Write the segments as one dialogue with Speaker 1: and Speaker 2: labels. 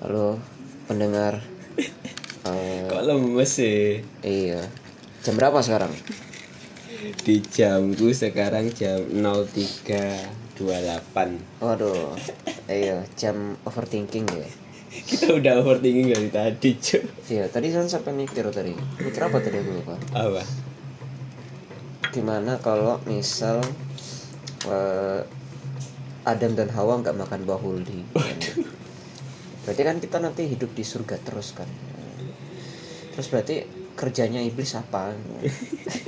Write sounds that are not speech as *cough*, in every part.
Speaker 1: Halo pendengar. *laughs* Eh,
Speaker 2: Kok lemes sih?
Speaker 1: iya. Jam berapa sekarang?
Speaker 2: Di jamku sekarang jam 03.28
Speaker 1: Waduh. Iya, jam overthinking ya.
Speaker 2: Kita udah overthinking dari tadi cuy
Speaker 1: Iya, tadi kan sampai mikir tadi. Mikir apa tadi aku lupa.
Speaker 2: Apa?
Speaker 1: Gimana kalau misal eh, Adam dan Hawa nggak makan buah huldi? Berarti kan kita nanti hidup di surga terus kan. Terus berarti kerjanya iblis apa?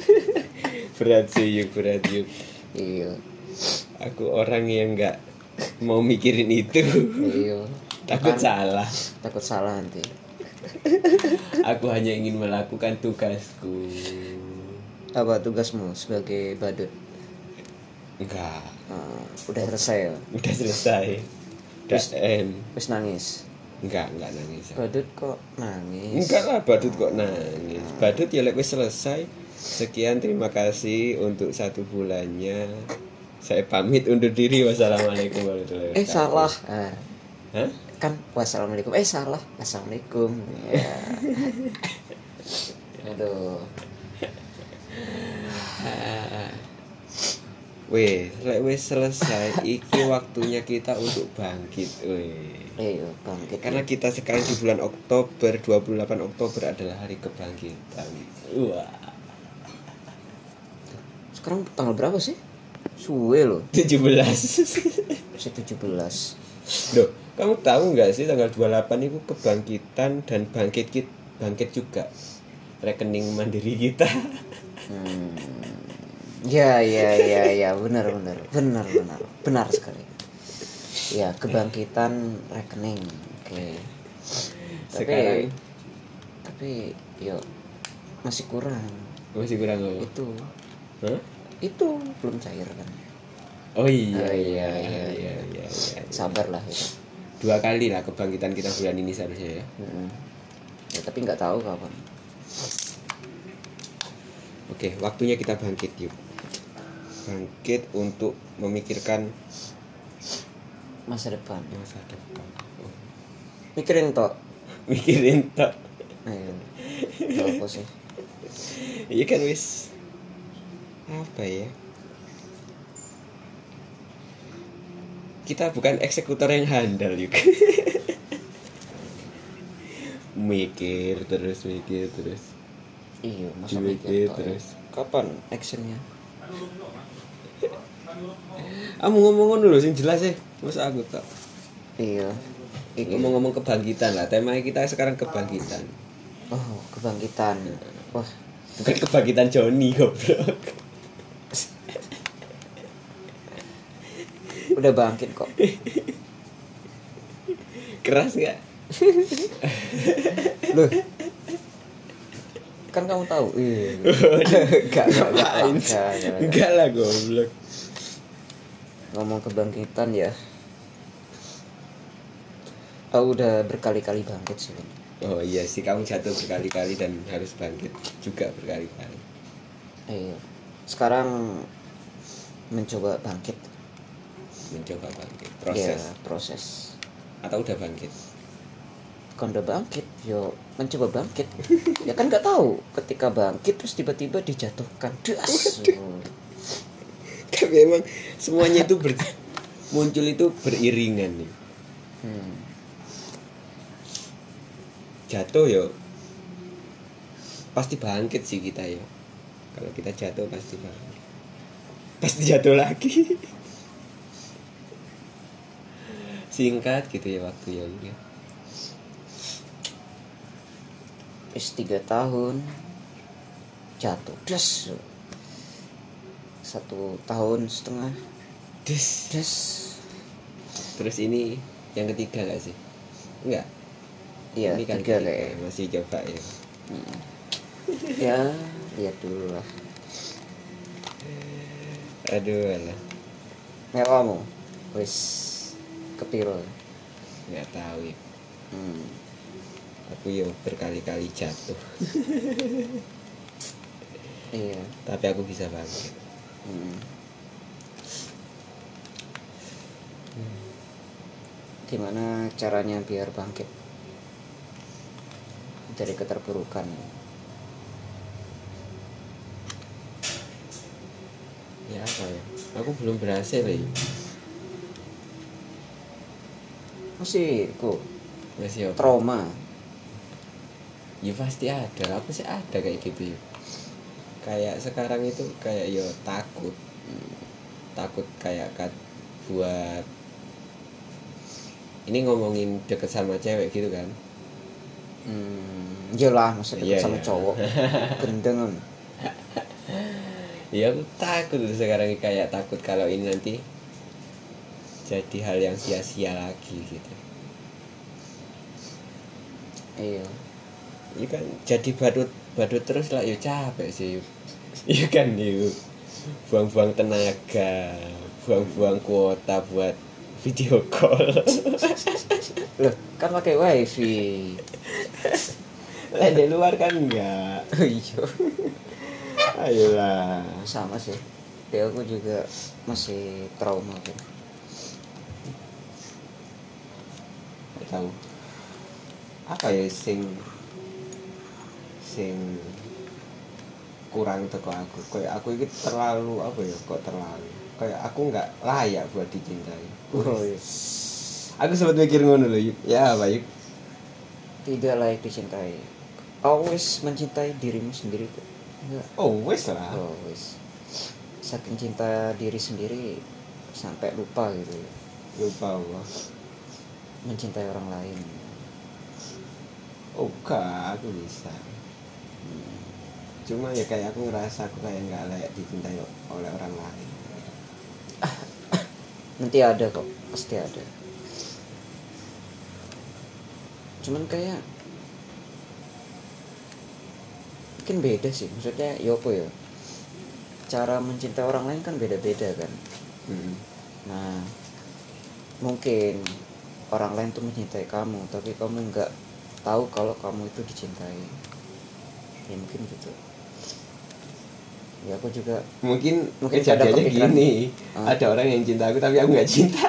Speaker 1: *laughs*
Speaker 2: Berat sih yuk, berat yuk
Speaker 1: iya.
Speaker 2: Aku orang yang nggak mau mikirin itu
Speaker 1: Iya.
Speaker 2: Takut
Speaker 1: Kan
Speaker 2: salah
Speaker 1: takut salah nanti.
Speaker 2: Aku hanya ingin melakukan tugasku
Speaker 1: Apa tugasmu sebagai badut?
Speaker 2: Enggak
Speaker 1: Ah, udah selesai ya?
Speaker 2: Udah selesai Udah end
Speaker 1: Wis nangis.
Speaker 2: Enggak, enggak nangis
Speaker 1: Badut kok nangis?
Speaker 2: Enggak lah badut kok nangis Badut ya lek wis selesai Sekian terima kasih untuk satu bulannya Saya pamit undur diri Wassalamualaikum warahmatullahi
Speaker 1: Eh
Speaker 2: wabarakatuh
Speaker 1: salah. Ah,
Speaker 2: Hah?
Speaker 1: kan wassalamualaikum. Eh salah. Assalamualaikum. Ya. *laughs* Aduh. *laughs*
Speaker 2: Weh, lek wis selesai Iki waktunya kita untuk bangkit Weh
Speaker 1: Ayo bangkit.
Speaker 2: Karena kita sekarang di bulan Oktober 28 Oktober adalah hari kebangkitan Wah
Speaker 1: Sekarang tanggal berapa sih? Suwe loh.
Speaker 2: 17
Speaker 1: Masih 17.
Speaker 2: Loh, kamu tahu nggak sih tanggal 28 itu kebangkitan dan bangkit kit bangkit juga rekening mandiri kita.
Speaker 1: Hmm. Ya ya ya ya benar benar benar benar benar sekali. Ya kebangkitan rekening. Oke. Tapi
Speaker 2: Sekarang
Speaker 1: tapi yo masih kurang
Speaker 2: masih kurang apa?
Speaker 1: itu
Speaker 2: Hah?
Speaker 1: itu belum cair kan
Speaker 2: Oh iya
Speaker 1: Oh,
Speaker 2: iya
Speaker 1: iya,
Speaker 2: iya
Speaker 1: iya,
Speaker 2: iya iya.
Speaker 1: sabar lah itu
Speaker 2: Dua kali lah kebangkitan kita bulan ini seharusnya ya.
Speaker 1: Mm-mm. ya tapi nggak tahu kapan
Speaker 2: Oke, waktunya kita bangkit yuk. Bangkit untuk memikirkan
Speaker 1: masa depan
Speaker 2: masa depan. Oh,
Speaker 1: mikirin toh
Speaker 2: mikirin tok. *laughs*
Speaker 1: ayo Tahu *laughs* apa sih
Speaker 2: Iya kan wis apa ya? Kita bukan eksekutor yang handal yuk. *laughs* mikir terus mikir terus.
Speaker 1: iya masa
Speaker 2: Mikir
Speaker 1: mikir toh ya?
Speaker 2: terus.
Speaker 1: kapan actionnya
Speaker 2: Kamu ngomong dulu sing jelas sih. Masa aku tak.
Speaker 1: iya.
Speaker 2: Ngomong-ngomong kebangkitan lah. Tema kita sekarang kebangkitan.
Speaker 1: oh kebangkitan wah
Speaker 2: Bukan kebangkitan Joni goblok.
Speaker 1: udah bangkit kok
Speaker 2: Keras nggak?
Speaker 1: loh kan kamu tahu iya Nggak, nggak, nggak,
Speaker 2: Ngapain sih?
Speaker 1: nggak, nggak, nggak.
Speaker 2: Enggak lah goblok.
Speaker 1: Ngomong kebangkitan ya aku udah berkali-kali bangkit sih Lin.
Speaker 2: Oh iya sih kamu jatuh berkali-kali dan harus bangkit juga berkali-kali.
Speaker 1: iya sekarang mencoba bangkit
Speaker 2: Mencoba bangkit.
Speaker 1: ya
Speaker 2: Proses
Speaker 1: proses
Speaker 2: atau udah bangkit.
Speaker 1: kan udah bangkit yo mencoba bangkit ya kan nggak tahu ketika bangkit terus tiba-tiba dijatuhkan das *laughs*
Speaker 2: Tapi emang semuanya itu ber *laughs* muncul itu beriringan nih.
Speaker 1: hmm.
Speaker 2: Jatuh yo pasti bangkit sih kita ya. Kalau kita jatuh pasti bangkit. Pasti jatuh lagi. *laughs* Singkat gitu ya waktu ya.
Speaker 1: Wis tiga tahun jatuh das satu tahun setengah
Speaker 2: Des.
Speaker 1: das
Speaker 2: Terus ini yang ketiga gak sih? Enggak.
Speaker 1: iya
Speaker 2: ini kan
Speaker 1: tiga
Speaker 2: ketiga,
Speaker 1: kayak
Speaker 2: masih coba ya.
Speaker 1: ya lihat dulu lah
Speaker 2: Aduh alah.
Speaker 1: Nek kamu wis kepiro
Speaker 2: Nggak tahu ya.
Speaker 1: hmm.
Speaker 2: Aku yo berkali-kali jatuh. *laughs*
Speaker 1: iya
Speaker 2: Tapi aku bisa bangkit.
Speaker 1: Hmm. gimana caranya biar bangkit dari keterpurukan
Speaker 2: ya apa ya? Aku belum berhasil ya
Speaker 1: masih kok
Speaker 2: masih apa?
Speaker 1: trauma?
Speaker 2: Ya pasti ada. Aku sih ada kayak gitu ya kayak sekarang itu kayak yo takut. Takut kayak kat buat ini ngomongin deket sama cewek gitu kan?
Speaker 1: Hmm iyalah masa deket
Speaker 2: Iya,
Speaker 1: sama
Speaker 2: iya.
Speaker 1: cowok. *laughs* Gendeng
Speaker 2: ya aku takut sekarang ini kayak takut kalau ini nanti jadi hal yang sia-sia lagi gitu.
Speaker 1: Iya.
Speaker 2: Iya kan jadi badut badut terus lah ya capek sih. Yuk. Iya kan yuk buang-buang tenaga buang-buang kuota buat video call.
Speaker 1: Loh kan pakai wifi.
Speaker 2: Lah di luar kan enggak.
Speaker 1: Iya.
Speaker 2: Ayolah.
Speaker 1: Sama sih. Ya aku juga masih trauma tuh
Speaker 2: tahu. Apa ya sing sing kurang teko aku. Kayak aku ini terlalu apa ya kok terlalu? Kayak aku nggak layak buat dicintai.
Speaker 1: Oh, iya.
Speaker 2: aku sempat mikir ngono loh ya yuk
Speaker 1: tidak layak dicintai. Always mencintai dirimu sendiri tuh enggak.
Speaker 2: Oh wes lah.
Speaker 1: Always saking cinta diri sendiri sampai lupa gitu.
Speaker 2: Lupa Allah
Speaker 1: mencintai orang lain.
Speaker 2: Oh enggak aku bisa cuma ya kayak aku ngerasa aku kayak nggak layak dicintai oleh orang lain. *coughs*
Speaker 1: Nanti ada kok pasti ada. Cuman kayak mungkin beda sih maksudnya ya apa ya? Cara mencintai orang lain kan beda-beda kan?
Speaker 2: Hmm.
Speaker 1: nah mungkin orang lain tuh mencintai kamu tapi kamu nggak tahu kalau kamu itu dicintai ya mungkin gitu. Ya aku juga
Speaker 2: mungkin
Speaker 1: Mungkin
Speaker 2: kejadiannya
Speaker 1: kepikiran.
Speaker 2: gini.
Speaker 1: Ah.
Speaker 2: ada orang yang cinta aku tapi aku nggak cinta.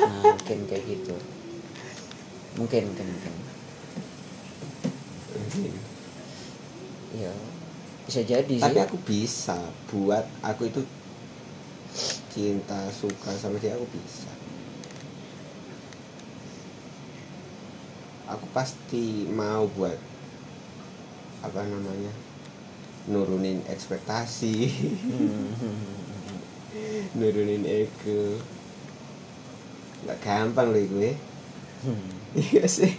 Speaker 1: Nah mungkin kayak gitu. Mungkin mungkin mungkin. Ya bisa jadi sih.
Speaker 2: tapi aku bisa buat aku itu cinta suka sama dia aku bisa. Aku pasti mau buat apa namanya nurunin ekspektasi
Speaker 1: Hmm.
Speaker 2: nurunin ego. Nggak gampang loh gue
Speaker 1: Hmm.
Speaker 2: iya sih.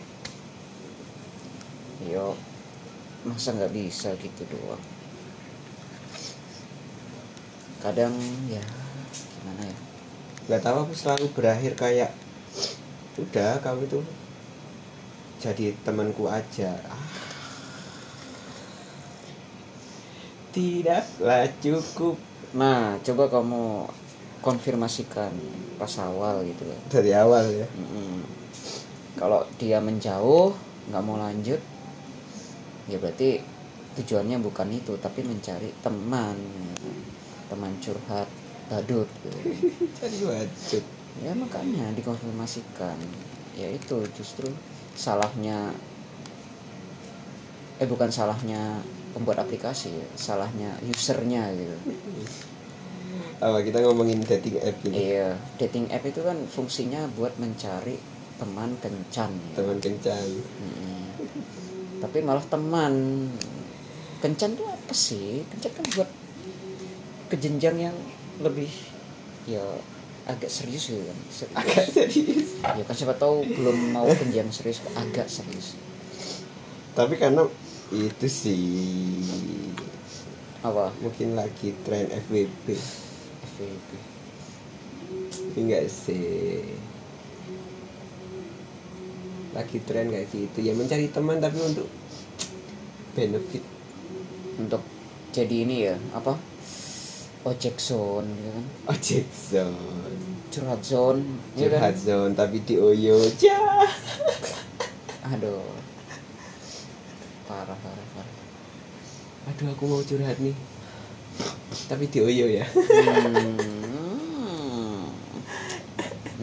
Speaker 1: Yo masa nggak bisa gitu doang? Kadang ya gimana ya?
Speaker 2: Nggak tahu aku selalu berakhir kayak udah kamu itu jadi temanku aja Ah. Tidaklah cukup.
Speaker 1: Nah coba kamu konfirmasikan pas awal gitu kan
Speaker 2: dari awal ya?
Speaker 1: Mm-mm. kalau dia menjauh nggak mau lanjut ya berarti tujuannya bukan itu tapi mencari teman. Ya teman curhat badut gitu. *laughs*
Speaker 2: jadi wajib
Speaker 1: ya makanya dikonfirmasikan. Ya itu justru salahnya eh bukan salahnya pembuat aplikasi ya salahnya usernya gitu.
Speaker 2: Apa kita ngomongin dating app ini.
Speaker 1: Iya dating app itu kan fungsinya buat mencari teman kencan. Ya.
Speaker 2: teman kencan.
Speaker 1: Mm-mm. tapi malah teman. Kencan tuh apa sih? Kencan kan buat ke jenjang yang lebih ya agak serius gitu kan. Serius.
Speaker 2: agak serius.
Speaker 1: Ya kan siapa tahu belum mau jenjang serius agak serius.
Speaker 2: Tapi karena itu sih.
Speaker 1: Apa?
Speaker 2: Mungkin lagi tren FWB
Speaker 1: FWB
Speaker 2: enggak sih. Lagi tren kayak gitu. Ya mencari teman tapi untuk benefit.
Speaker 1: Untuk jadi ini ya apa? Ojek zone gitu kan?
Speaker 2: Ojek zone.
Speaker 1: Curhat zone ya kan?
Speaker 2: curhat zone tapi di oyo
Speaker 1: aduh parah parah parah.
Speaker 2: Aduh aku mau curhat nih. Tapi di oyo ya.
Speaker 1: Hmm.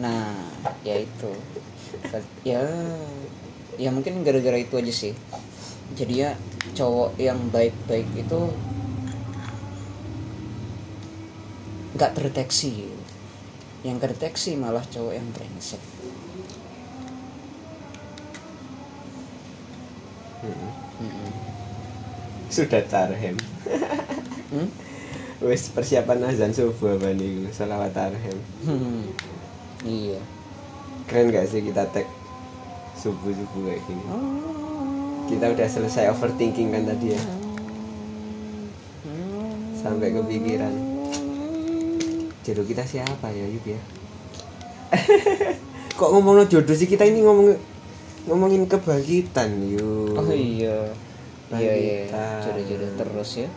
Speaker 1: nah ya itu. Ya ya mungkin gara-gara itu aja sih. Jadi ya cowok yang baik-baik itu nggak terdeteksi. Yang terdeteksi malah cowok yang brengsek.
Speaker 2: Mm-mm.
Speaker 1: Mm-mm.
Speaker 2: sudah tarhem
Speaker 1: Hmm?
Speaker 2: wis persiapan azan subuh apa nih salawat tarhem
Speaker 1: Hmm. iya.
Speaker 2: Keren gak sih kita tag subuh subuh kayak gini? Kita udah selesai overthinking kan tadi ya? Sampai kepikiran. Jodoh kita siapa ya Yuk ya? *laughs* Kok ngomong jodoh sih? Kita ini ngomong ngomongin kebangkitan yuk
Speaker 1: oh iya. Iya iya.
Speaker 2: Bangkitan.
Speaker 1: jodoh-jodoh terus ya.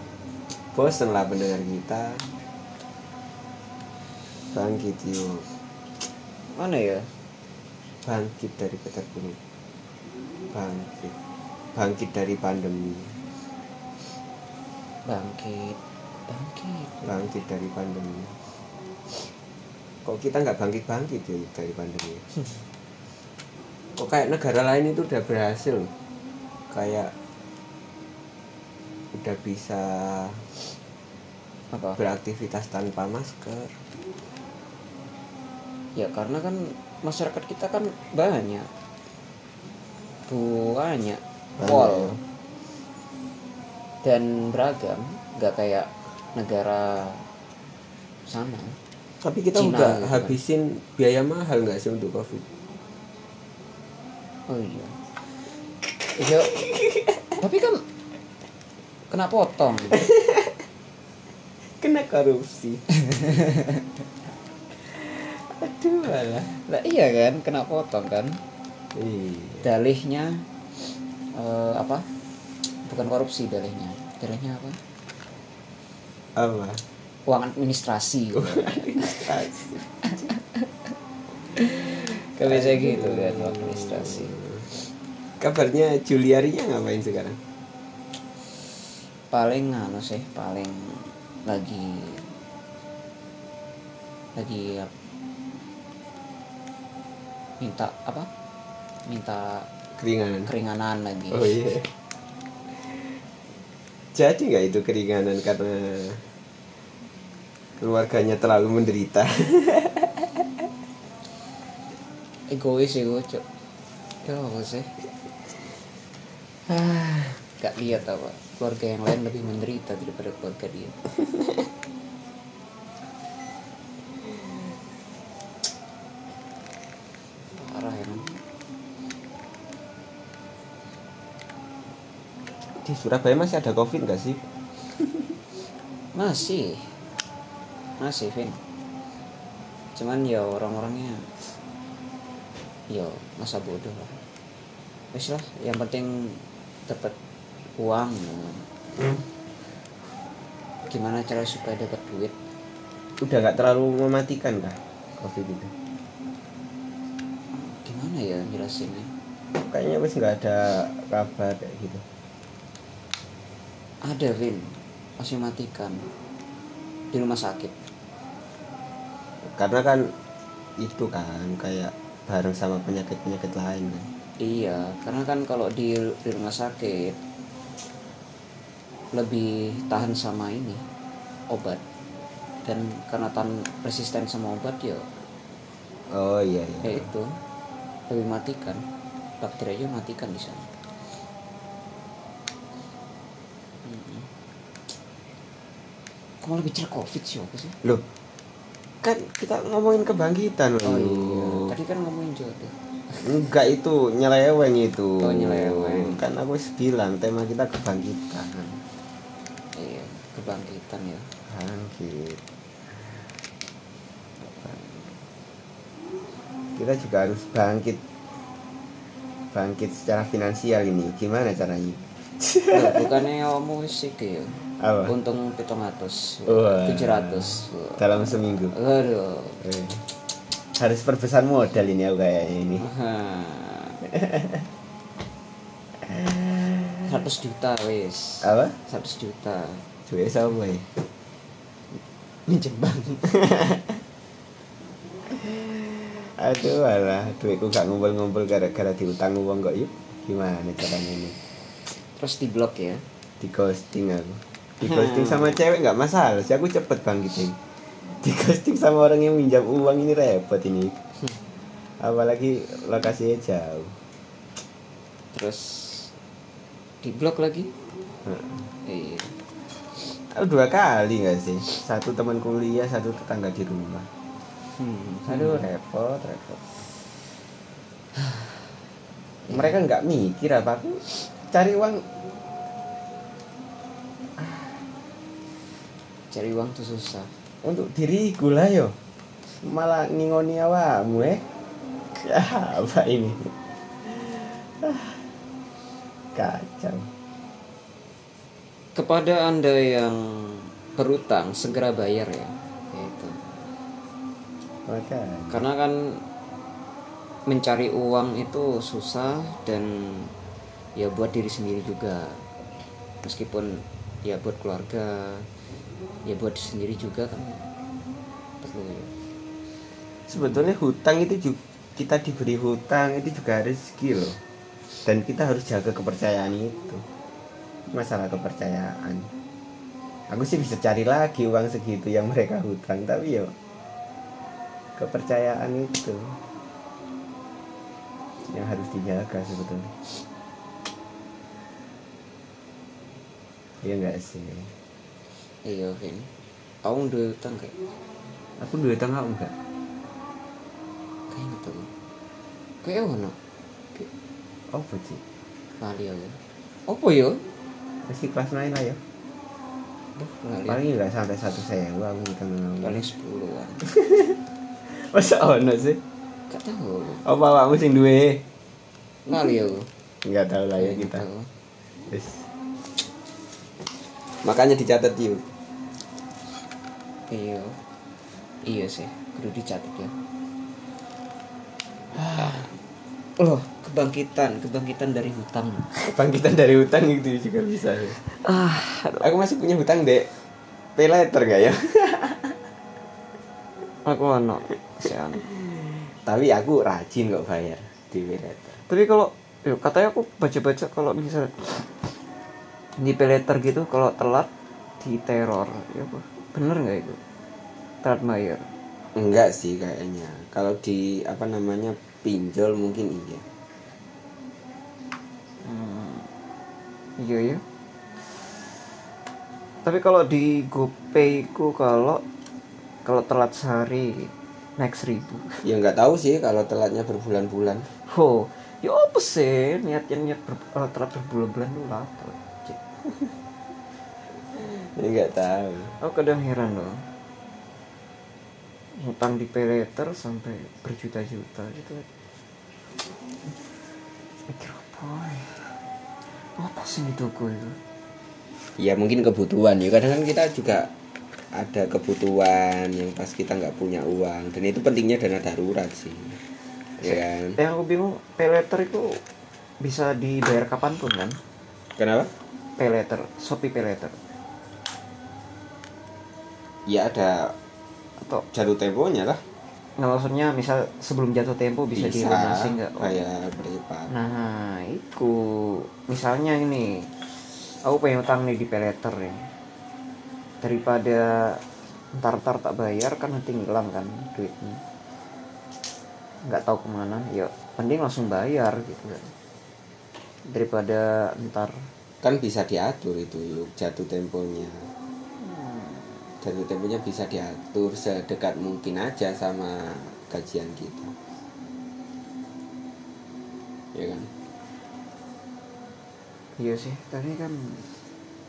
Speaker 2: Bosen lah pendengar kita. Bangkit yuk
Speaker 1: mana ya?
Speaker 2: Bangkit dari keterpuruk bangkit. Bangkit dari pandemi.
Speaker 1: Bangkit. Bangkit.
Speaker 2: Bangkit dari pandemi. Kok kita nggak bangkit bangkit ya dari pandemi *laughs* kok kayak negara lain itu udah berhasil? Kayak udah bisa
Speaker 1: apa?
Speaker 2: beraktivitas tanpa masker.
Speaker 1: Ya karena kan masyarakat kita kan banyak. Banyak pol. Dan beragam nggak kayak negara sana
Speaker 2: tapi kita
Speaker 1: Cina
Speaker 2: udah
Speaker 1: gitu kan.
Speaker 2: habisin biaya mahal nggak sih untuk covid
Speaker 1: oh iya. Iya. Tapi kan kena potong. *laughs*
Speaker 2: Kena korupsi. *laughs* Aduh
Speaker 1: lah iya kan kena potong kan?
Speaker 2: Iya.
Speaker 1: Dalihnya eh, apa? Bukan korupsi dalihnya. Dalihnya apa?
Speaker 2: Apa?
Speaker 1: Uang administrasi. *laughs* Kan biasa gitu kan uang administrasi
Speaker 2: kabarnya Juliarinya ngapain sekarang?
Speaker 1: Paling anu sih paling lagi lagi minta apa? Minta
Speaker 2: keringanan.
Speaker 1: keringanan lagi.
Speaker 2: Oh iya. Jadi nggak itu keringanan karena keluarganya terlalu menderita?
Speaker 1: Egois sih gue cok ya apa sih ah gak lihat apa. Keluarga yang lain lebih menderita daripada keluarga dia. Parah emang
Speaker 2: di Surabaya masih ada covid nggak sih?
Speaker 1: Masih. Masih Vin. Cuman ya orang-orangnya ya masa bodoh lah. Wes lah yang penting dapat uang. Gimana cara supaya dapat duit?
Speaker 2: Udah nggak terlalu mematikan kah covid itu?
Speaker 1: Gimana ya jelasinnya?
Speaker 2: Kayaknya wes nggak ada kabar kayak gitu.
Speaker 1: Ada Vin. Masih matikan di rumah sakit.
Speaker 2: Karena kan itu kan kayak bareng sama penyakit penyakit lain kan
Speaker 1: iya karena kan kalau di, di rumah sakit lebih tahan sama ini obat. Dan karena tahan resisten sama obat ya
Speaker 2: oh iya
Speaker 1: ya
Speaker 2: iya
Speaker 1: itu. Lebih matikan. Bakteri aja matikan di sana. Mm-mm. Kok malah bicara covid sih apa sih?
Speaker 2: loh. Kan kita ngomongin kebangkitan loh.
Speaker 1: Oh iya, tadi kan ngomongin jodoh.
Speaker 2: Enggak itu nyeleweng itu
Speaker 1: Oh, nyeleweng.
Speaker 2: kan aku bilang tema kita kebangkitan
Speaker 1: Iya, kebangkitan ya.
Speaker 2: bangkit kita juga harus bangkit bangkit secara finansial ini gimana caranya
Speaker 1: Loh, bukannya kamu sih ya?
Speaker 2: apa
Speaker 1: Untung pitung
Speaker 2: Wah.
Speaker 1: tujuh ratus.
Speaker 2: dalam seminggu
Speaker 1: Aduh.
Speaker 2: Eh, harus perbesar modal ini aku kayaknya ini.
Speaker 1: Seratus juta wis.
Speaker 2: apa?
Speaker 1: Seratus juta.
Speaker 2: duit sama ya
Speaker 1: Minjem bank. *laughs*
Speaker 2: aduh alah duitku gak ngumpul-ngumpul gara-gara diutang uang kok. Yuk gimana caranya ini?
Speaker 1: Terus di blok ya?
Speaker 2: Di ghosting aku. Di ghosting sama cewek nggak masalah sih aku cepet bangkitin di ghosting sama orang yang minjam uang ini repot ini. Apalagi lokasinya jauh.
Speaker 1: Terus di blok lagi?
Speaker 2: Nah,
Speaker 1: iya.
Speaker 2: Dua kali nggak sih? Satu teman kuliah satu tetangga di rumah.
Speaker 1: Hmm.
Speaker 2: aduh repot repot. *sighs* Mereka nggak mikir apa aku. Cari uang.
Speaker 1: Cari uang tuh susah
Speaker 2: untuk diriku lah yo. Malah ngingoni awakmu eh. Apa ini? Ah, kacau.
Speaker 1: Kepada anda yang berutang segera bayar ya. Itu
Speaker 2: makanya.
Speaker 1: Karena kan mencari uang itu susah dan ya buat diri sendiri juga. Meskipun ya buat keluarga ya buat diri sendiri juga kan perlu ya.
Speaker 2: Sebetulnya hutang itu juga kita diberi hutang itu juga rezeki loh. Dan kita harus jaga kepercayaan itu. Masalah kepercayaan. Aku sih bisa cari lagi uang segitu yang mereka hutang tapi yo kepercayaan itu yang harus dijaga sebetulnya. Iya enggak sih
Speaker 1: iya Vin kamu udah utang kayak
Speaker 2: aku duit hutang kamu enggak
Speaker 1: kayak gitu kayak mana
Speaker 2: oh sih
Speaker 1: lali aku. Apa yo?
Speaker 2: Masih kelas lain lah ya paling enggak sampai satu sewa aku hutang sama kamu.
Speaker 1: paling sepuluhan. *laughs*
Speaker 2: Masa ono sih
Speaker 1: gak tahu
Speaker 2: apa awakmu sing duwe?
Speaker 1: Lali aku.
Speaker 2: Enggak tahu lah ya
Speaker 1: Nggak
Speaker 2: kita.
Speaker 1: tahu.
Speaker 2: Makanya dicatat yuk
Speaker 1: iya. Iya sih kudu dicatat ya. Loh kebangkitan kebangkitan dari hutang.
Speaker 2: Bangkitan dari hutang itu juga bisa. Ya.
Speaker 1: ah
Speaker 2: aku masih punya hutang dek. Pay later gak ya?
Speaker 1: Aku sian
Speaker 2: tapi aku rajin kok bayar di pay
Speaker 1: tapi kalau yuk, katanya aku baca-baca kalau misal di peleter gitu kalau telat di teror ya apa bener nggak itu telat bayar
Speaker 2: enggak sih kayaknya kalau di apa namanya pinjol mungkin iya
Speaker 1: Hmm, iya ya. Tapi kalau di GoPay ku kalau kalau telat sehari naik seribu.
Speaker 2: ya nggak tahu sih kalau telatnya berbulan-bulan
Speaker 1: Oh, ya apa sih niatnya niat ber, kalau telat berbulan-bulan lu lah. telat.
Speaker 2: Ya nggak tahu
Speaker 1: Aku kadang heran loh. Hutang di paylater sampai berjuta-juta gitu. Mikir apa? Apa sih itu gue itu?
Speaker 2: ya mungkin kebutuhan ya kadang kan kita juga ada kebutuhan yang pas kita nggak punya uang dan itu pentingnya dana darurat sih ya kan
Speaker 1: Yang aku bingung, paylater itu bisa dibayar kapan pun kan?
Speaker 2: kenapa
Speaker 1: Paylater, Shopee
Speaker 2: ya ada
Speaker 1: Atau
Speaker 2: jatuh temponya lah
Speaker 1: nggak maksudnya misal sebelum jatuh tempo bisa, dilunasi nggak? Oh.
Speaker 2: bercepat
Speaker 1: Nah, itu misalnya ini, aku pengen utang nih di paylater nih. Daripada ntar-ntar tak bayar kan nanti ngilang kan duitnya. Nggak tahu ke mana, ya mending langsung bayar gitu kan. Daripada ntar
Speaker 2: kan bisa diatur itu yuk jatuh temponya. Jatuh temponya bisa diatur sedekat mungkin aja sama gajian kita. Ya kan?
Speaker 1: Iya sih, tapi kan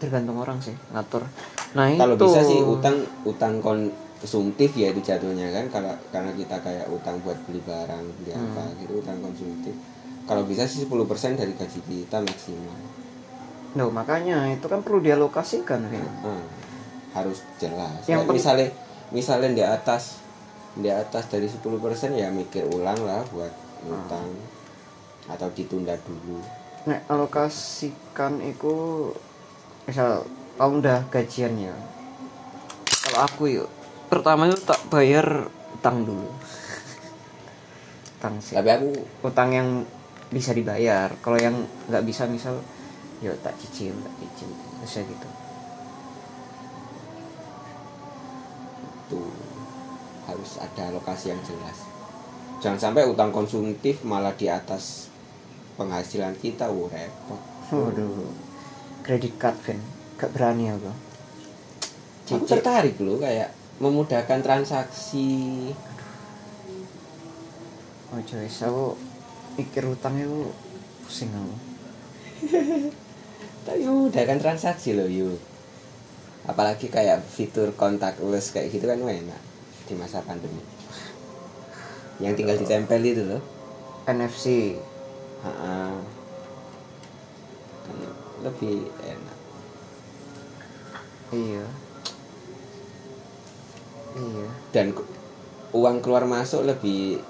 Speaker 1: tergantung orang sih ngatur. Nah
Speaker 2: kalau
Speaker 1: itu
Speaker 2: bisa sih utang utang konsumtif ya itu jatuhnya kan. Kalau karena kita kayak utang buat beli barang beli apa gitu utang konsumtif. Kalau bisa sih 10% dari gaji kita maksimal
Speaker 1: Loh, makanya itu kan perlu dialokasikan Vin.
Speaker 2: Hmm, harus jelas
Speaker 1: Yang pen-
Speaker 2: misalnya misalnya di atas di atas dari 10% ya mikir ulang lah buat utang atau ditunda dulu
Speaker 1: Nah, alokasikan itu misal kamu udah gajian ya. Kalau aku yuk, pertama itu tak bayar utang dulu. *laughs* utang sih.
Speaker 2: tapi aku
Speaker 1: Utang yang bisa dibayar. Kalau yang nggak bisa misal yo tak cicil tak cicil. Bisa gitu.
Speaker 2: Tuh harus ada lokasi yang jelas. Jangan sampai utang konsumtif malah di atas penghasilan kita wuh repot.
Speaker 1: Waduh. Kredit card Vin. Gak berani aku.
Speaker 2: Aku tertarik loh kayak memudahkan transaksi.
Speaker 1: Oh coy aku mikir utang itu pusing aku *laughs*
Speaker 2: tapi memudahkan transaksi loh yuk apalagi kayak fitur contactless kayak gitu kan enak di masa pandemi. Yang tinggal ditempel itu loh
Speaker 1: NFC
Speaker 2: Ha-ha. Kan lebih enak.
Speaker 1: Iya. Iya.
Speaker 2: Dan uang keluar masuk lebih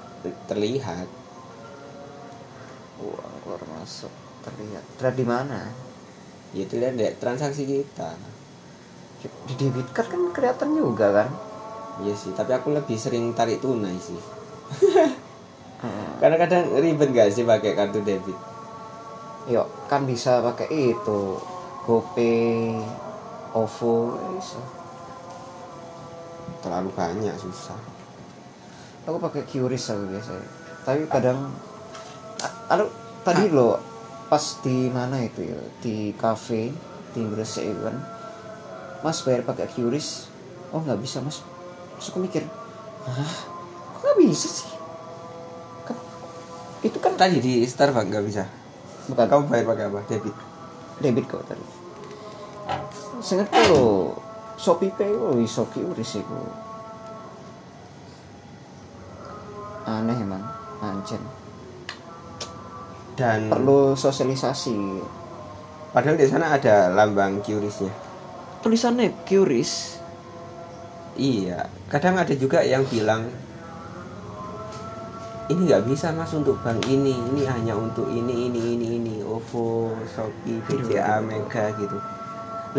Speaker 2: terlihat.
Speaker 1: Uang keluar masuk terlihat. Terlihat di mana
Speaker 2: ya itu lihat deh transaksi kita
Speaker 1: di debit card kan kelihatan juga kan
Speaker 2: iya sih tapi aku lebih sering tarik tunai sih
Speaker 1: Heeh. *laughs*
Speaker 2: karena kadang ribet gak sih pakai kartu debit
Speaker 1: Yuk, kan bisa pakai itu GoPay, OVO, bisa.
Speaker 2: terlalu banyak susah
Speaker 1: Aku pakai QRIS aku biasanya. Tapi kadang, A- aduh tadi lo pas di mana itu ya? Di cafe di Gresik itu kan, Mas bayar pakai QRIS, oh nggak bisa mas. Terus aku mikir, hah, kok nggak bisa sih? Kan, itu kan
Speaker 2: tadi di Starbucks nggak bisa?
Speaker 1: Bukan.
Speaker 2: Kamu bayar pakai apa? Debit?
Speaker 1: Debit kok tadi. Ngerti lo Shopee Pay lo iso QRIS iku aneh emang. Anjen
Speaker 2: dan
Speaker 1: perlu sosialisasi
Speaker 2: padahal di sana ada lambang QRIS-nya
Speaker 1: tulisannya QRIS
Speaker 2: Iya, kadang ada juga yang bilang ini nggak bisa mas untuk bank ini, ini hanya untuk ini, ini, ini, ini, OVO, Shopee, BCA, Mega gitu.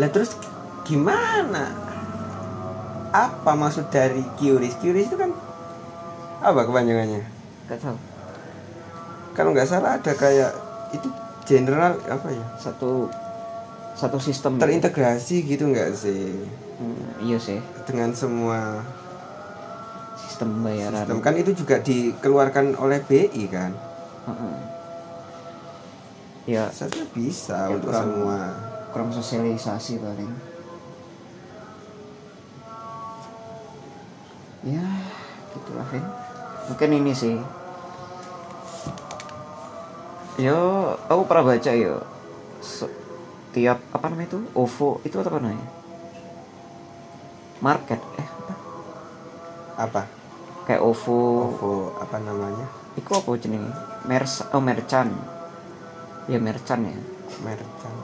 Speaker 2: Lah terus gimana? Apa maksud dari QRIS? QRIS itu kan apa kepanjangannya?
Speaker 1: gak tahu
Speaker 2: Kalau nggak salah ada kayak itu general apa ya?
Speaker 1: satu satu sistem.
Speaker 2: Terintegrasi gitu nggak sih?
Speaker 1: Hmm, iya sih.
Speaker 2: Dengan semua
Speaker 1: sistem pembayaran
Speaker 2: sistem. Kan itu juga dikeluarkan oleh BI kan?
Speaker 1: Heeh. ya.
Speaker 2: Seharusnya bisa
Speaker 1: Ya,
Speaker 2: untuk
Speaker 1: kurang-
Speaker 2: semua.
Speaker 1: kurang sosialisasi paling. Ya gitulah Vin. Mungkin ini sih yo aku pernah baca yo. Se- tiap apa namanya itu? OVO itu apa namanya? Market eh apa?
Speaker 2: Apa?
Speaker 1: kayak OVO.
Speaker 2: OVO apa namanya?
Speaker 1: itu apa jenenge? Mers oh merchant ya merchant ya.
Speaker 2: Merchant.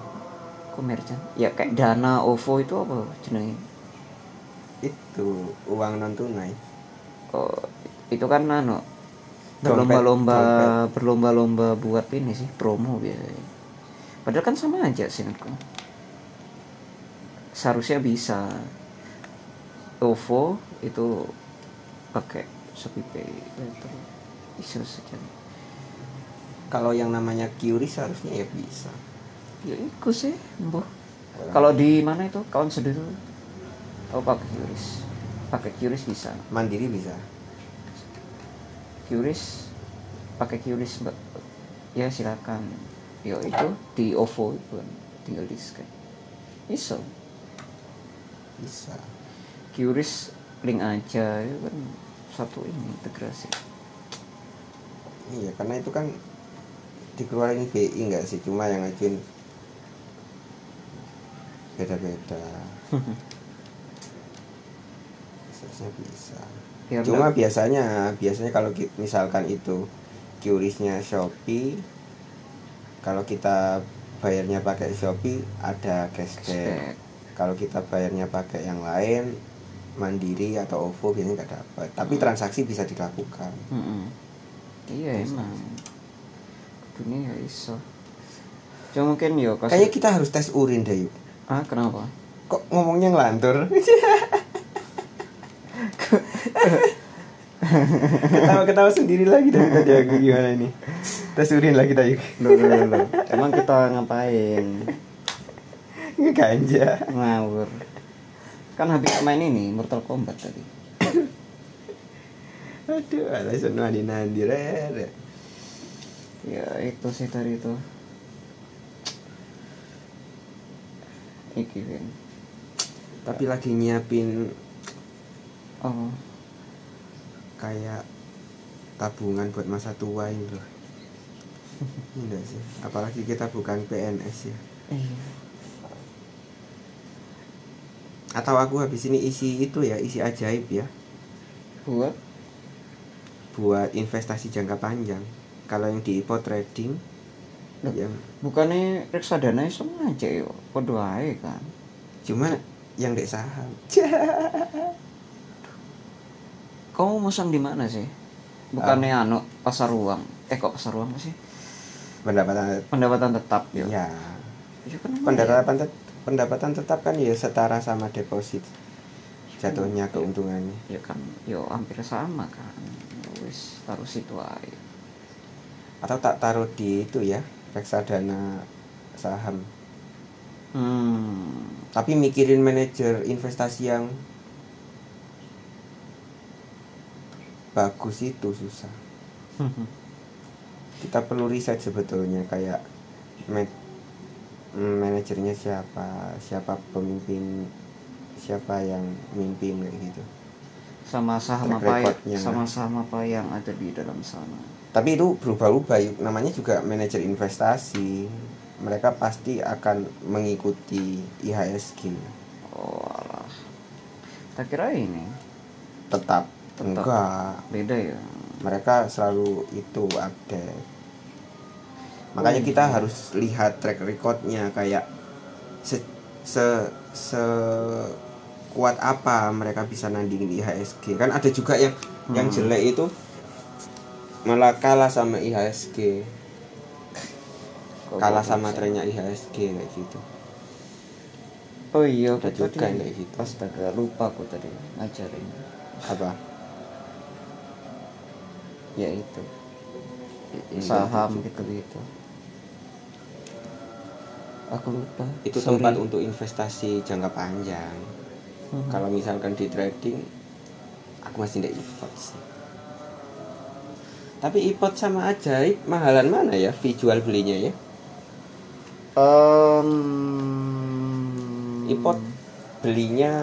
Speaker 1: kok merchant ya kayak dana OVO itu apa jenenge?
Speaker 2: Itu uang non tunai.
Speaker 1: oh, itu kan
Speaker 2: Dompet,
Speaker 1: berlomba-lomba berlomba-lomba buat ini sih promo biasanya padahal kan sama aja sih seharusnya bisa. OVO itu pakai Shopee Pay. Itu bisa saja
Speaker 2: Kalau yang namanya QRIS seharusnya ya bisa.
Speaker 1: ya itu sih mbah kalau di mana itu? Kawan sedih oh pakai QRIS pakai QRIS bisa.
Speaker 2: Mandiri bisa.
Speaker 1: QRIS pakai QRIS mbak. Ya silakan. Yo itu di OVO kan tinggal di scan. Iso.
Speaker 2: Bisa.
Speaker 1: QRIS link aja itu kan satu ini integrasi.
Speaker 2: Iya, karena itu kan dikeluarin BI nggak sih, cuma yang ngajuin beda-beda. *laughs* Bisa.
Speaker 1: Biar
Speaker 2: Cuma biasanya biasanya kalau misalkan itu QRIS-nya Shopee kalau kita bayarnya pakai Shopee ada cashback.
Speaker 1: Cashback.
Speaker 2: Kalau kita bayarnya pakai yang lain Mandiri atau OVO biasanya nggak dapat. Tapi transaksi bisa dilakukan.
Speaker 1: Mm-mm. iya emang dunia ya iso cuma mungkin yo kasih
Speaker 2: Kayaknya kita harus tes urin deh yuk.
Speaker 1: ah kenapa
Speaker 2: Kok ngomongnya ngelantur? *laughs* Ketawa-ketawa sendiri lagi dari tadi aku gimana ini.
Speaker 3: tes urin lah kita yuk
Speaker 1: Loh, loh, loh, loh. Emang kita ngapain?
Speaker 3: ngeganja
Speaker 1: Ngawur. Kan habis main ini Mortal Kombat tadi.
Speaker 3: aduh alasan nadi nadi rere
Speaker 1: Ya itu sih tadi itu. Iki
Speaker 2: tapi lagi nyiapin
Speaker 1: Oh,
Speaker 2: kayak tabungan buat masa tua ini loh. Enggak sih? Apalagi kita bukan PNS ya.
Speaker 1: Iya.
Speaker 2: atau aku habis ini isi itu ya isi ajaib ya.
Speaker 1: Buat?
Speaker 2: Buat investasi jangka panjang. Kalau yang di IPO trading
Speaker 1: Loh.
Speaker 2: yang
Speaker 1: bukannya reksadana iso aja ae kan.
Speaker 2: cuma yang dek saham *laughs*
Speaker 1: Kamu musang di mana sih? Bukannya anu pasar uang. Eh kok pasar uang sih?
Speaker 2: pendapatan
Speaker 1: Pendapatan tetap yo.
Speaker 2: ya
Speaker 1: Ya kan
Speaker 2: pendapatan tet- pendapatan tetap kan ya setara sama deposit. Jatuhnya keuntungannya.
Speaker 1: Ya kan yo hampir sama kan. Wis taruh situ aja.
Speaker 2: Atau tak taruh di itu ya reksadana saham.
Speaker 1: Hmm.
Speaker 2: Tapi mikirin manajer investasi yang bagus itu susah. Kita perlu riset sebetulnya kayak ma- mm, manajernya siapa siapa pemimpin siapa yang mimpin kayak gitu.
Speaker 1: Sama saham apa ya
Speaker 2: recordnya.
Speaker 1: sama saham apa yang ada di dalam sana?
Speaker 2: Tapi itu berubah-ubah yuk. namanya juga manajer investasi. Mereka pasti akan mengikuti IHSG
Speaker 1: oh alah. Tak kira ini.
Speaker 2: Tetap,
Speaker 1: Tetap.
Speaker 2: enggak
Speaker 1: beda ya
Speaker 2: mereka selalu itu update makanya
Speaker 1: Oh,
Speaker 2: kita
Speaker 1: iya.
Speaker 2: harus lihat track recordnya kayak se se se kuat apa mereka bisa nandingin IHSG kan ada juga yang yang
Speaker 1: Hmm.
Speaker 2: jelek itu malah kalah sama IHSG
Speaker 1: Kok
Speaker 2: kalah sama trennya IHSG kayak gitu
Speaker 1: oh iya
Speaker 2: Ada juga kayak gitu.
Speaker 1: astaga lupa aku tadi ngajarin
Speaker 2: apa
Speaker 1: ya itu
Speaker 2: Mm,
Speaker 1: saham
Speaker 2: gitu.
Speaker 1: gitu gitu aku lupa
Speaker 2: itu
Speaker 1: Sorry.
Speaker 2: tempat untuk investasi jangka panjang
Speaker 1: Mhm.
Speaker 2: kalau misalkan di trading aku masih tidak ipot sih tapi ipot sama ajaib mahalan mana ya jual belinya ya ipot belinya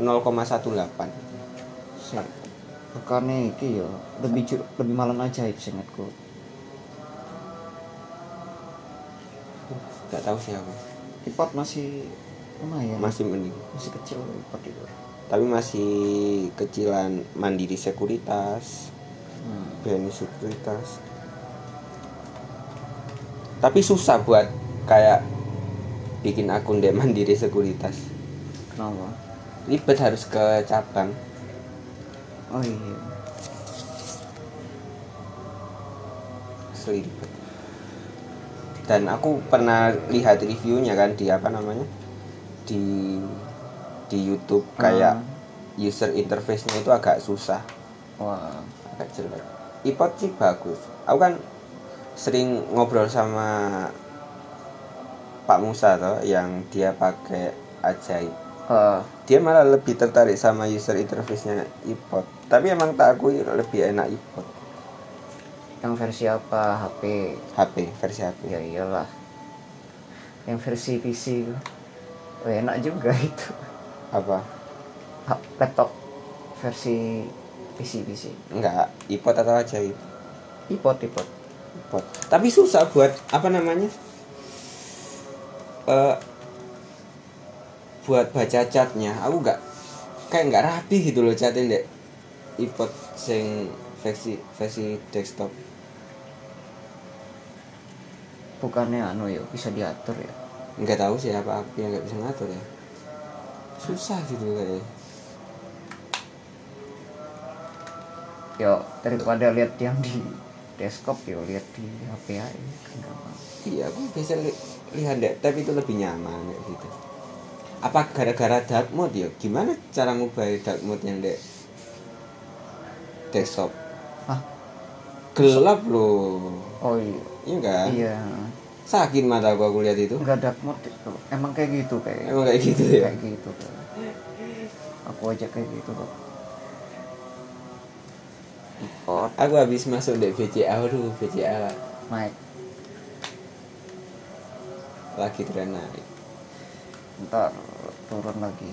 Speaker 2: 0,18
Speaker 1: Sik. Bukannya iki ya lebih ju- lebih malam ajaib seingatku.
Speaker 2: nggak tahu sih aku
Speaker 1: Ipot masih lumayan.
Speaker 2: masih mending
Speaker 1: masih kecil ipot itu.
Speaker 2: tapi masih kecilan mandiri sekuritas
Speaker 1: Hmm.
Speaker 2: BNI sekuritas tapi susah buat kayak bikin akun dek mandiri sekuritas
Speaker 1: Kenapa?
Speaker 2: ribet harus ke cabang
Speaker 1: Oh iya.
Speaker 2: ribet dan aku pernah lihat reviewnya kan di apa namanya? Di di YouTube kayak user interface-nya itu agak susah.
Speaker 1: Wah.
Speaker 2: agak jelek. iPod sih bagus. Aku kan sering ngobrol sama Pak Musa toh yang dia pakai ajaib.
Speaker 1: Ah,
Speaker 2: dia malah lebih tertarik sama user interface-nya iPod tapi emang tak akui lebih enak iPod
Speaker 1: yang versi apa? HP.
Speaker 2: HP versi HP
Speaker 1: Ya iyalah. Yang versi PC. Oh, enak juga *laughs* itu.
Speaker 2: apa
Speaker 1: Ha- Laptop versi PC PC.
Speaker 2: enggak iPod atau ajaib
Speaker 1: Ipot ipot.
Speaker 2: iPod tapi susah buat apa namanya Eh buat baca catnya aku nggak kayak nggak rapi gitu loh catnya dek iPod sing versi versi desktop.
Speaker 1: Bukannya anu ya bisa diatur ya.
Speaker 2: nggak tahu sih apa aku yang nggak bisa ngatur ya. Susah gitu kayaknya
Speaker 1: Yo daripada lihat yang di desktop yo lihat di HP aja kan gampang.
Speaker 2: iya aku bisa li- lihat dek tapi itu lebih nyaman kayak gitu. Apa gara-gara dark mode ya? Gimana cara ngubah dark mode yang dek desktop.
Speaker 1: Hah?
Speaker 2: gelap loh
Speaker 1: oh iya.
Speaker 2: Iya kan
Speaker 1: iya.
Speaker 2: Sakit mata gua aku lihat itu.
Speaker 1: Nggak dark mode itu emang kayak gitu kayak
Speaker 2: emang kayak gitu ya?
Speaker 1: Kayak gitu kayak. aku aja kayak gitu kok. Oh
Speaker 2: aku habis masuk di VCA aduh VCA
Speaker 1: naik.
Speaker 2: Lagi tren naik.
Speaker 1: Ntar turun lagi.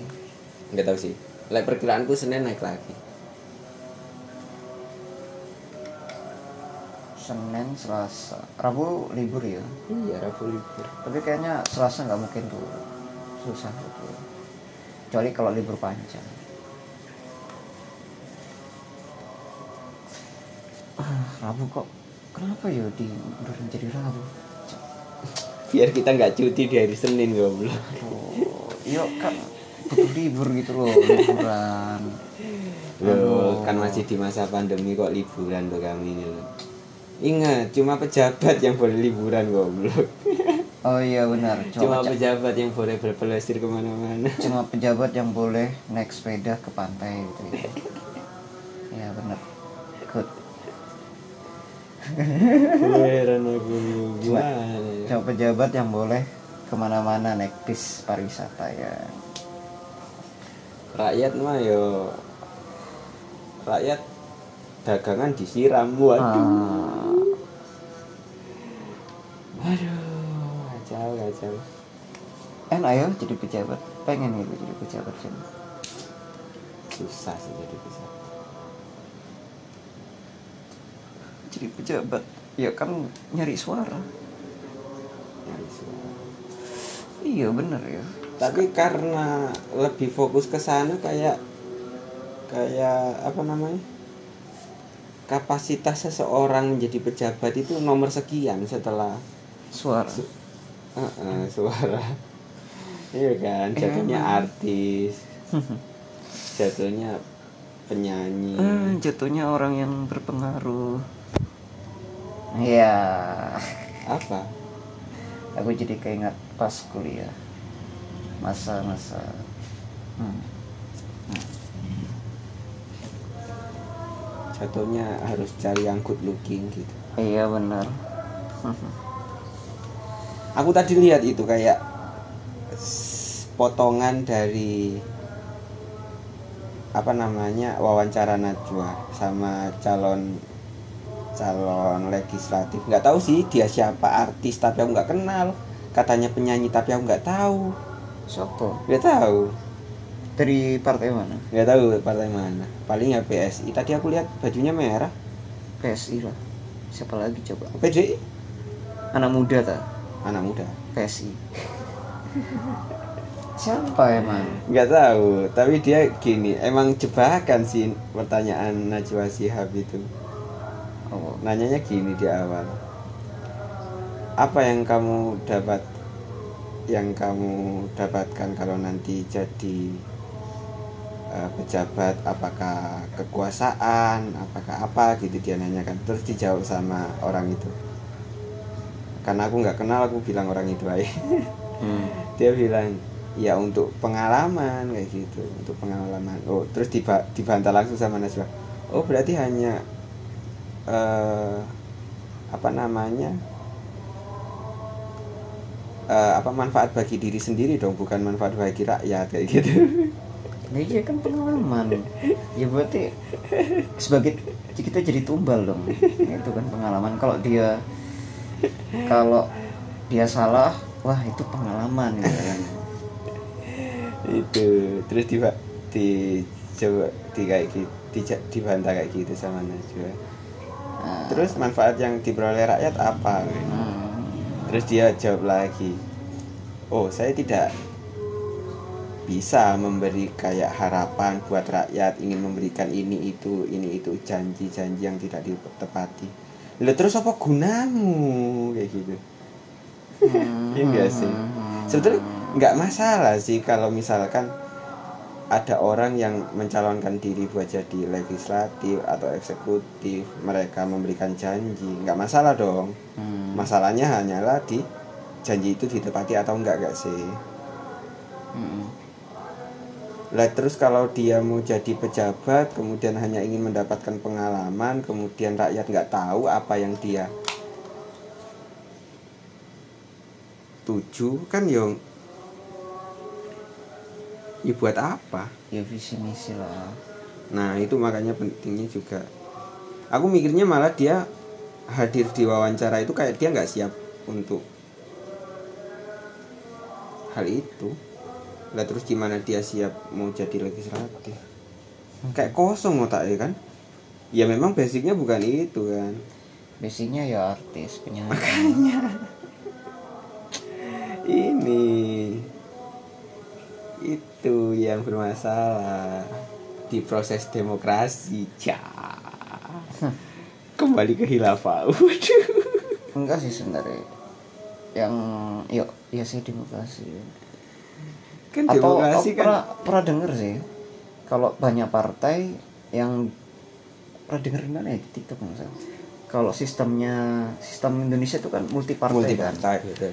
Speaker 2: Nggak tahu sih. Like perkiraanku senin naik lagi
Speaker 1: senin selasa. Rabu libur ya?
Speaker 2: Iya rabu libur.
Speaker 1: Tapi kayaknya selasa nggak mungkin tuh. Susah gitu kecuali kalau libur panjang. Ah, rabu kok kenapa ya di mundurin jadi rabu?
Speaker 2: Biar kita nggak cuti di hari senin goblok.
Speaker 1: Oh iya kan butuh libur gitu loh liburan.
Speaker 2: Loh, kan masih di masa pandemi kok liburan tuh kami ini loh. Ingat, cuma pejabat yang boleh liburan goblok.
Speaker 1: oh iya benar *laughs*
Speaker 2: Cuma
Speaker 1: cuma cuma,
Speaker 2: pejabat yang boleh berpelesir ke mana-mana.
Speaker 1: cuma pejabat yang boleh naik sepeda ke pantai gitu ya ya benar good
Speaker 2: Heran aku gimana ya?
Speaker 1: cuma pejabat yang boleh ke mana-mana naik bis pariwisata ya
Speaker 2: Rakyat mah yo rakyat dagangan disiram waduh.
Speaker 1: Ah,
Speaker 2: Aduh, kacau kacau.
Speaker 1: enak ya jadi pejabat pengen gitu jadi pejabat kan
Speaker 2: Susah sih jadi bisa.
Speaker 1: jadi pejabat ya kan nyari suara
Speaker 2: Nyari suara.
Speaker 1: iya bener ya
Speaker 2: tapi karena lebih fokus ke sana kayak kayak apa namanya kapasitas seseorang menjadi pejabat itu nomor sekian setelah
Speaker 1: suara.
Speaker 2: Uh, uh, suara. *laughs* Iya kan jatuhnya
Speaker 1: Emang.
Speaker 2: artis. Jatuhnya penyanyi.
Speaker 1: Ah, jatuhnya orang yang berpengaruh. Iya.
Speaker 2: Apa?
Speaker 1: Aku jadi keinget pas kuliah. Masa-masa. Hmm.
Speaker 2: jatuhnya harus cari yang good looking gitu.
Speaker 1: Iya benar *laughs*
Speaker 2: aku tadi lihat itu kayak potongan dari apa namanya wawancara Najwa sama calon calon legislatif. Nggak tahu sih dia siapa artis tapi aku nggak kenal. Katanya penyanyi tapi aku nggak tahu.
Speaker 1: Sopo
Speaker 2: nggak tahu.
Speaker 1: Dari partai mana?
Speaker 2: Nggak tahu partai mana. Paling ya PSI tadi aku lihat bajunya merah.
Speaker 1: PSI lah. Siapa lagi coba?
Speaker 2: PDI
Speaker 1: anak muda ta
Speaker 2: anak muda
Speaker 1: PSI *laughs* siapa emang?
Speaker 2: Nggak tahu tapi dia gini emang jebakan sih pertanyaan Najwa Shihab itu.
Speaker 1: Oh.
Speaker 2: Nanyanya gini di awal. Apa yang kamu dapat yang kamu dapatkan kalau nanti jadi eh, pejabat? Apakah kekuasaan? Apakah apa? Gitu dia nanyakan. Terus dijawab sama orang itu karena aku nggak kenal aku bilang orang itu aja.
Speaker 1: Hmm. *laughs*
Speaker 2: dia bilang ya untuk pengalaman kayak gitu. Untuk pengalaman. Oh terus diba dibantah langsung sama Najwa oh berarti hanya eh apa namanya eh, apa manfaat bagi diri sendiri dong bukan manfaat bagi rakyat kayak gitu. *laughs*
Speaker 1: Nah, iya kan pengalaman. Ya berarti sebagai kita jadi tumbal dong. Itu kan pengalaman. Kalau dia *laughs* kalau dia salah wah itu pengalaman gitu kan
Speaker 2: itu terus di di coba di kayak gitu di- dibantah kayak gitu sama Najwa
Speaker 1: Nah,
Speaker 2: terus manfaat yang diperoleh rakyat apa
Speaker 1: hmm.
Speaker 2: Terus dia jawab lagi, oh saya tidak bisa memberi kayak harapan buat rakyat ingin memberikan ini itu ini itu janji-janji yang tidak ditepati. Lalu terus apa gunamu kayak gitu? Iya enggak sih? Sebetulnya nggak masalah sih kalau misalkan ada orang yang mencalonkan diri buat jadi legislatif atau eksekutif, mereka memberikan janji, nggak masalah dong
Speaker 1: Hmm.
Speaker 2: masalahnya hanyalah di janji itu ditepati atau enggak gak sih
Speaker 1: Hmm.
Speaker 2: Lah terus kalau dia mau jadi pejabat kemudian hanya ingin mendapatkan pengalaman kemudian rakyat nggak tahu apa yang dia tuju kan yang ya buat apa?
Speaker 1: Ya visi misi lah.
Speaker 2: Nah itu makanya pentingnya juga. Aku mikirnya malah dia hadir di wawancara itu kayak dia nggak siap untuk hal itu lah terus gimana dia siap mau jadi legislatif? Kayak kosong otaknya kan? Ya memang basicnya bukan itu kan?
Speaker 1: Basicnya ya artis penyanyi *laughs*
Speaker 2: ini. Itu yang bermasalah. Di proses demokrasi ja kembali ke hilafah waduh.
Speaker 1: Enggak sih sebenarnya. Yang yuk ya sih demokrasi
Speaker 2: kan
Speaker 1: atau
Speaker 2: demokrasi kan.
Speaker 1: pernah pernah denger sih kalau banyak partai yang pernah denger di mana ya? Di TikTok salah. kalau sistemnya sistem Indonesia itu kan multi partai
Speaker 2: multi
Speaker 1: kan.
Speaker 2: Partai gitu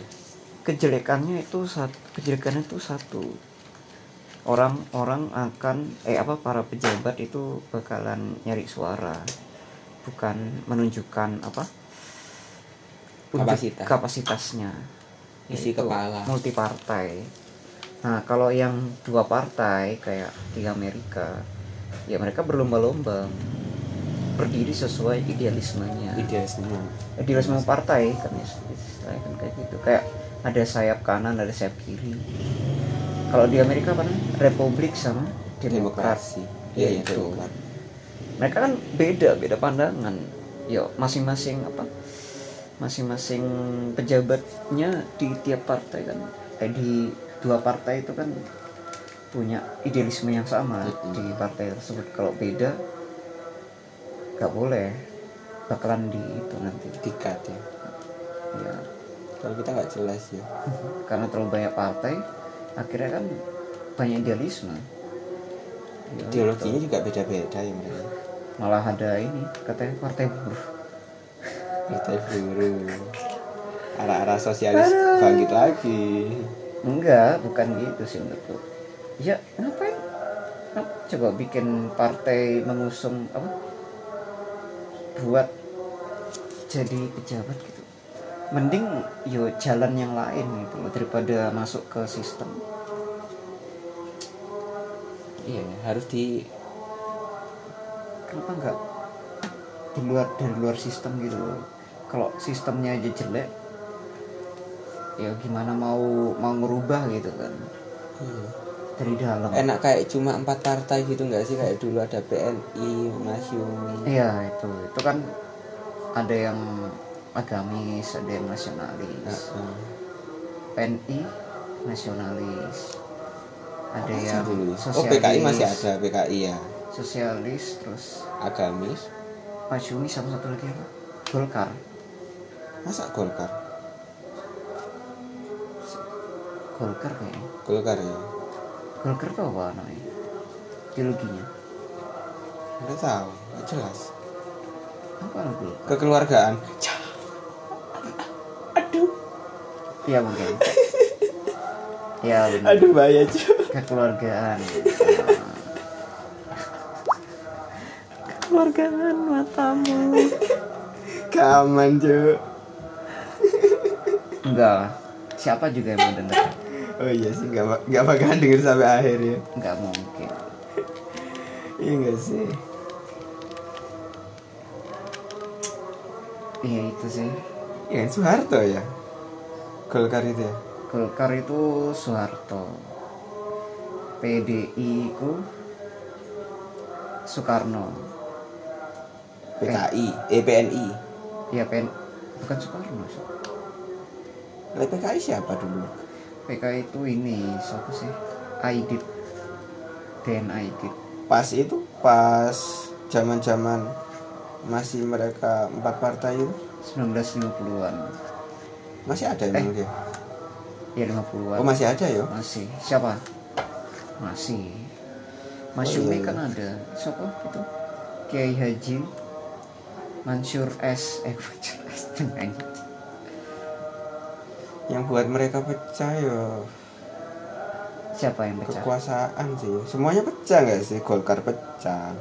Speaker 1: kejelekannya itu satu kejelekannya itu satu. Orang-orang akan eh apa para pejabat itu bakalan nyari suara. Bukan menunjukkan apa
Speaker 2: Kapasitas.
Speaker 1: kapasitasnya.
Speaker 2: Isi kepala.
Speaker 1: multi partai nah kalau yang dua partai kayak di Amerika ya mereka berlomba-lomba berdiri sesuai idealismenya.
Speaker 2: Idealisme
Speaker 1: idealisme partai kan ya istilahnya kan kayak gitu. Kayak ada sayap kanan ada sayap kiri. Kalau di Amerika apa namanya? Republik sama
Speaker 2: demokrasi.
Speaker 1: Ya
Speaker 2: iya
Speaker 1: itu
Speaker 2: demokrat.
Speaker 1: Mereka kan beda beda pandangan. Yo masing-masing apa? Masing-masing pejabatnya di tiap partai kan. Eh, di dua partai itu kan punya idealisme yang sama
Speaker 2: Mm-mm.
Speaker 1: di partai tersebut. Kalau beda nggak boleh. Bakalan di itu nanti.
Speaker 2: Dikat ya?
Speaker 1: Ya
Speaker 2: kalau kita nggak jelas ya. *laughs*
Speaker 1: Karena terlalu banyak partai akhirnya kan banyak idealisme. Ya,
Speaker 2: ideologinya
Speaker 1: gitu.
Speaker 2: juga beda-beda ya mereka
Speaker 1: malah ada ini katanya partai buruh.
Speaker 2: Partai buruh. *laughs* Arah-arah sosialis bangkit lagi
Speaker 1: enggak bukan gitu sih menurutku. Ya ngapain? Ngap- coba bikin partai mengusung apa buat jadi pejabat gitu. Mending yo jalan yang lain gitu loh daripada masuk ke sistem.
Speaker 2: Iya harus di
Speaker 1: kenapa enggak? Di luar dari luar sistem gitu loh. Kalau sistemnya aja jelek ya gimana mau mau ngerubah gitu kan. Dari dalam.
Speaker 2: Enak kayak cuma empat partai gitu nggak sih? Kayak dulu ada PNI Masyumi
Speaker 1: iya itu. Itu kan ada yang agamis ada yang nasionalis.
Speaker 2: Heeh.
Speaker 1: PNI nasionalis. Ada
Speaker 2: Apa
Speaker 1: yang
Speaker 2: dulu?
Speaker 1: sosialis.
Speaker 2: Oh PKI masih ada PKI ya.
Speaker 1: Sosialis terus
Speaker 2: agamis.
Speaker 1: Masyumi sama satu lagi apa? Golkar.
Speaker 2: Masa Golkar
Speaker 1: Golkar kayaknya.
Speaker 2: Golkar ya.
Speaker 1: Golkar itu apa namanya ideologinya?
Speaker 2: Nggak tahu nggak jelas.
Speaker 1: Apa Golkar?
Speaker 2: Kekeluargaan.
Speaker 1: Iya mungkin ya benar
Speaker 2: aduh bahaya cuy
Speaker 1: kekeluargaan. Kekeluargaan matamu.
Speaker 2: Kaman cuy
Speaker 1: enggak lah. siapa juga yang mau denger
Speaker 2: oh iya sih nggak nggak bakalan denger sampai akhir ya.
Speaker 1: Enggak mungkin. *laughs*
Speaker 2: Iya nggak sih?
Speaker 1: Iya itu sih.
Speaker 2: Ya Soeharto ya? Golkar itu ya?
Speaker 1: Golkar itu Soeharto. PDI ku Soekarno.
Speaker 2: PKI eh PNI
Speaker 1: ya pen bukan Soekarno sih.
Speaker 2: PKI siapa dulu
Speaker 1: PK itu ini siapa sih? Aidit Den Aidit
Speaker 2: pas itu pas zaman zaman masih mereka empat partai itu?
Speaker 1: 1950-an
Speaker 2: masih ada emang dia?
Speaker 1: Ya 50-an
Speaker 2: oh masih ada ya?
Speaker 1: Masih. Siapa? Masih. Mas
Speaker 2: Oh,
Speaker 1: Yumi
Speaker 2: iya,
Speaker 1: kan ada. Siapa itu? Kiai Haji Mansur S. Eh *laughs* Mansur S. Dengan
Speaker 2: yang buat mereka pecah ya
Speaker 1: siapa yang pecah?
Speaker 2: kekuasaan sih. Semuanya pecah nggak sih? Golkar pecah.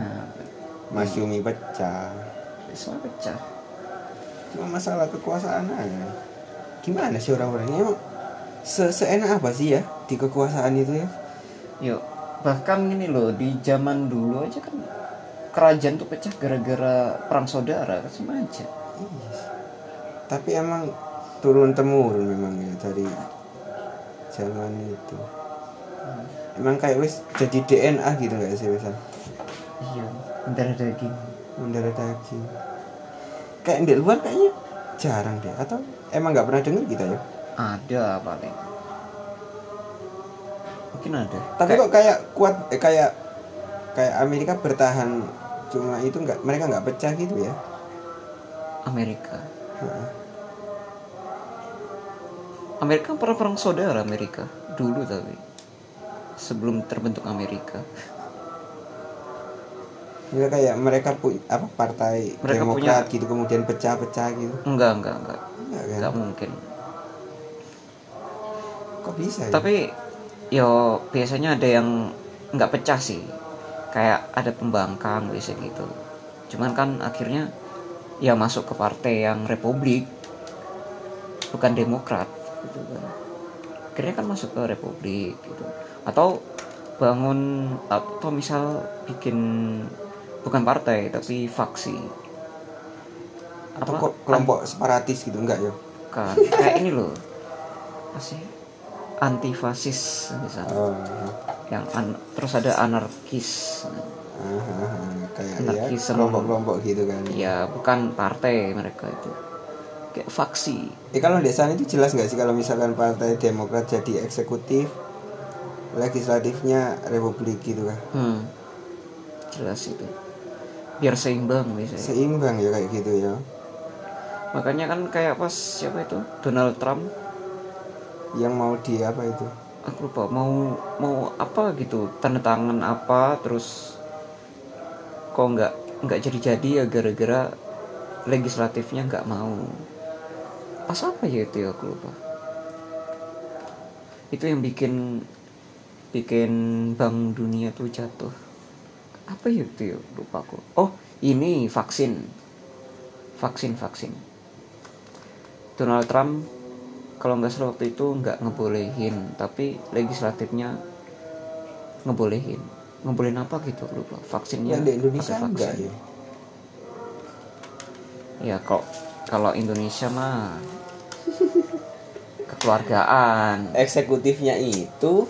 Speaker 2: *laughs* Mas Yumi pecah.
Speaker 1: Semua pecah.
Speaker 2: Cuma masalah kekuasaan aja. Gimana sih orang-orangnya? Emang se seenak apa sih ya di kekuasaan itu ya?
Speaker 1: Yuk bahkan ini loh di zaman dulu aja kan kerajaan tuh pecah gara-gara perang saudara kan sama aja.
Speaker 2: Iya tapi emang turun temurun memang ya dari zaman itu. Emang kayak wis jadi DNA gitu nggak sih misal
Speaker 1: iya darah daging.
Speaker 2: Mendarah daging. Kayak di luar kayaknya jarang deh atau emang nggak pernah dengar kita ya?
Speaker 1: Ada paling. Mungkin ada.
Speaker 2: Tapi kok kayak kuat eh, kayak kayak Amerika bertahan cuma itu nggak mereka nggak pecah gitu ya?
Speaker 1: Amerika. Amerika pernah perang saudara Amerika? Dulu tapi. Sebelum terbentuk Amerika.
Speaker 2: Nggak kayak mereka punya apa partai
Speaker 1: Mereka
Speaker 2: Demokrat
Speaker 1: punya-
Speaker 2: gitu kemudian pecah-pecah gitu.
Speaker 1: Enggak enggak enggak.
Speaker 2: Enggak kan?
Speaker 1: enggak mungkin.
Speaker 2: Kok bisa ya?
Speaker 1: tapi yo biasanya ada yang nggak pecah sih. Kayak ada pembangkang biasa gitu. Cuman kan akhirnya ya masuk ke partai yang republik bukan demokrat gitu kan. Akhirnya kan masuk ke republik gitu. Atau bangun atau misal bikin bukan partai tapi faksi.
Speaker 2: Atau
Speaker 1: apa?
Speaker 2: kelompok separatis gitu enggak ya?
Speaker 1: Kan kayak ini loh. Apa sih? Antifasis misalnya.
Speaker 2: Oh,
Speaker 1: yang an- terus ada anarkis.
Speaker 2: Ah, ah, ah, kayak ya kelompok-kelompok gitu kan.
Speaker 1: Ya bukan partai mereka itu kayak faksi.
Speaker 2: Eh kalau di sana itu jelas nggak sih kalau misalkan partai Demokrat jadi eksekutif, legislatifnya Republik gitu kan?
Speaker 1: hmm jelas itu. Biar seimbang biasanya.
Speaker 2: Seimbang ya kayak gitu ya.
Speaker 1: makanya kan kayak pas siapa itu? Donald Trump.
Speaker 2: Yang mau di apa itu?
Speaker 1: aku lupa mau mau apa gitu? Tanda tangan apa? Terus kok nggak nggak jadi jadi ya gara-gara legislatifnya nggak mau pas apa ya itu ya? Aku lupa. Itu yang bikin bikin bank dunia tuh jatuh. Apa ya itu ya? Lupa aku. Oh ini vaksin. Vaksin vaksin. Donald Trump kalau nggak salah waktu itu nggak ngebolehin tapi legislatifnya ngebolehin. Ngebolehin apa gitu? Lupa. Vaksinnya
Speaker 2: di Indonesia
Speaker 1: pakai
Speaker 2: enggak
Speaker 1: vaksin.
Speaker 2: ya?
Speaker 1: ya kok kalau Indonesia mah kekeluargaan
Speaker 2: Eksekutifnya itu,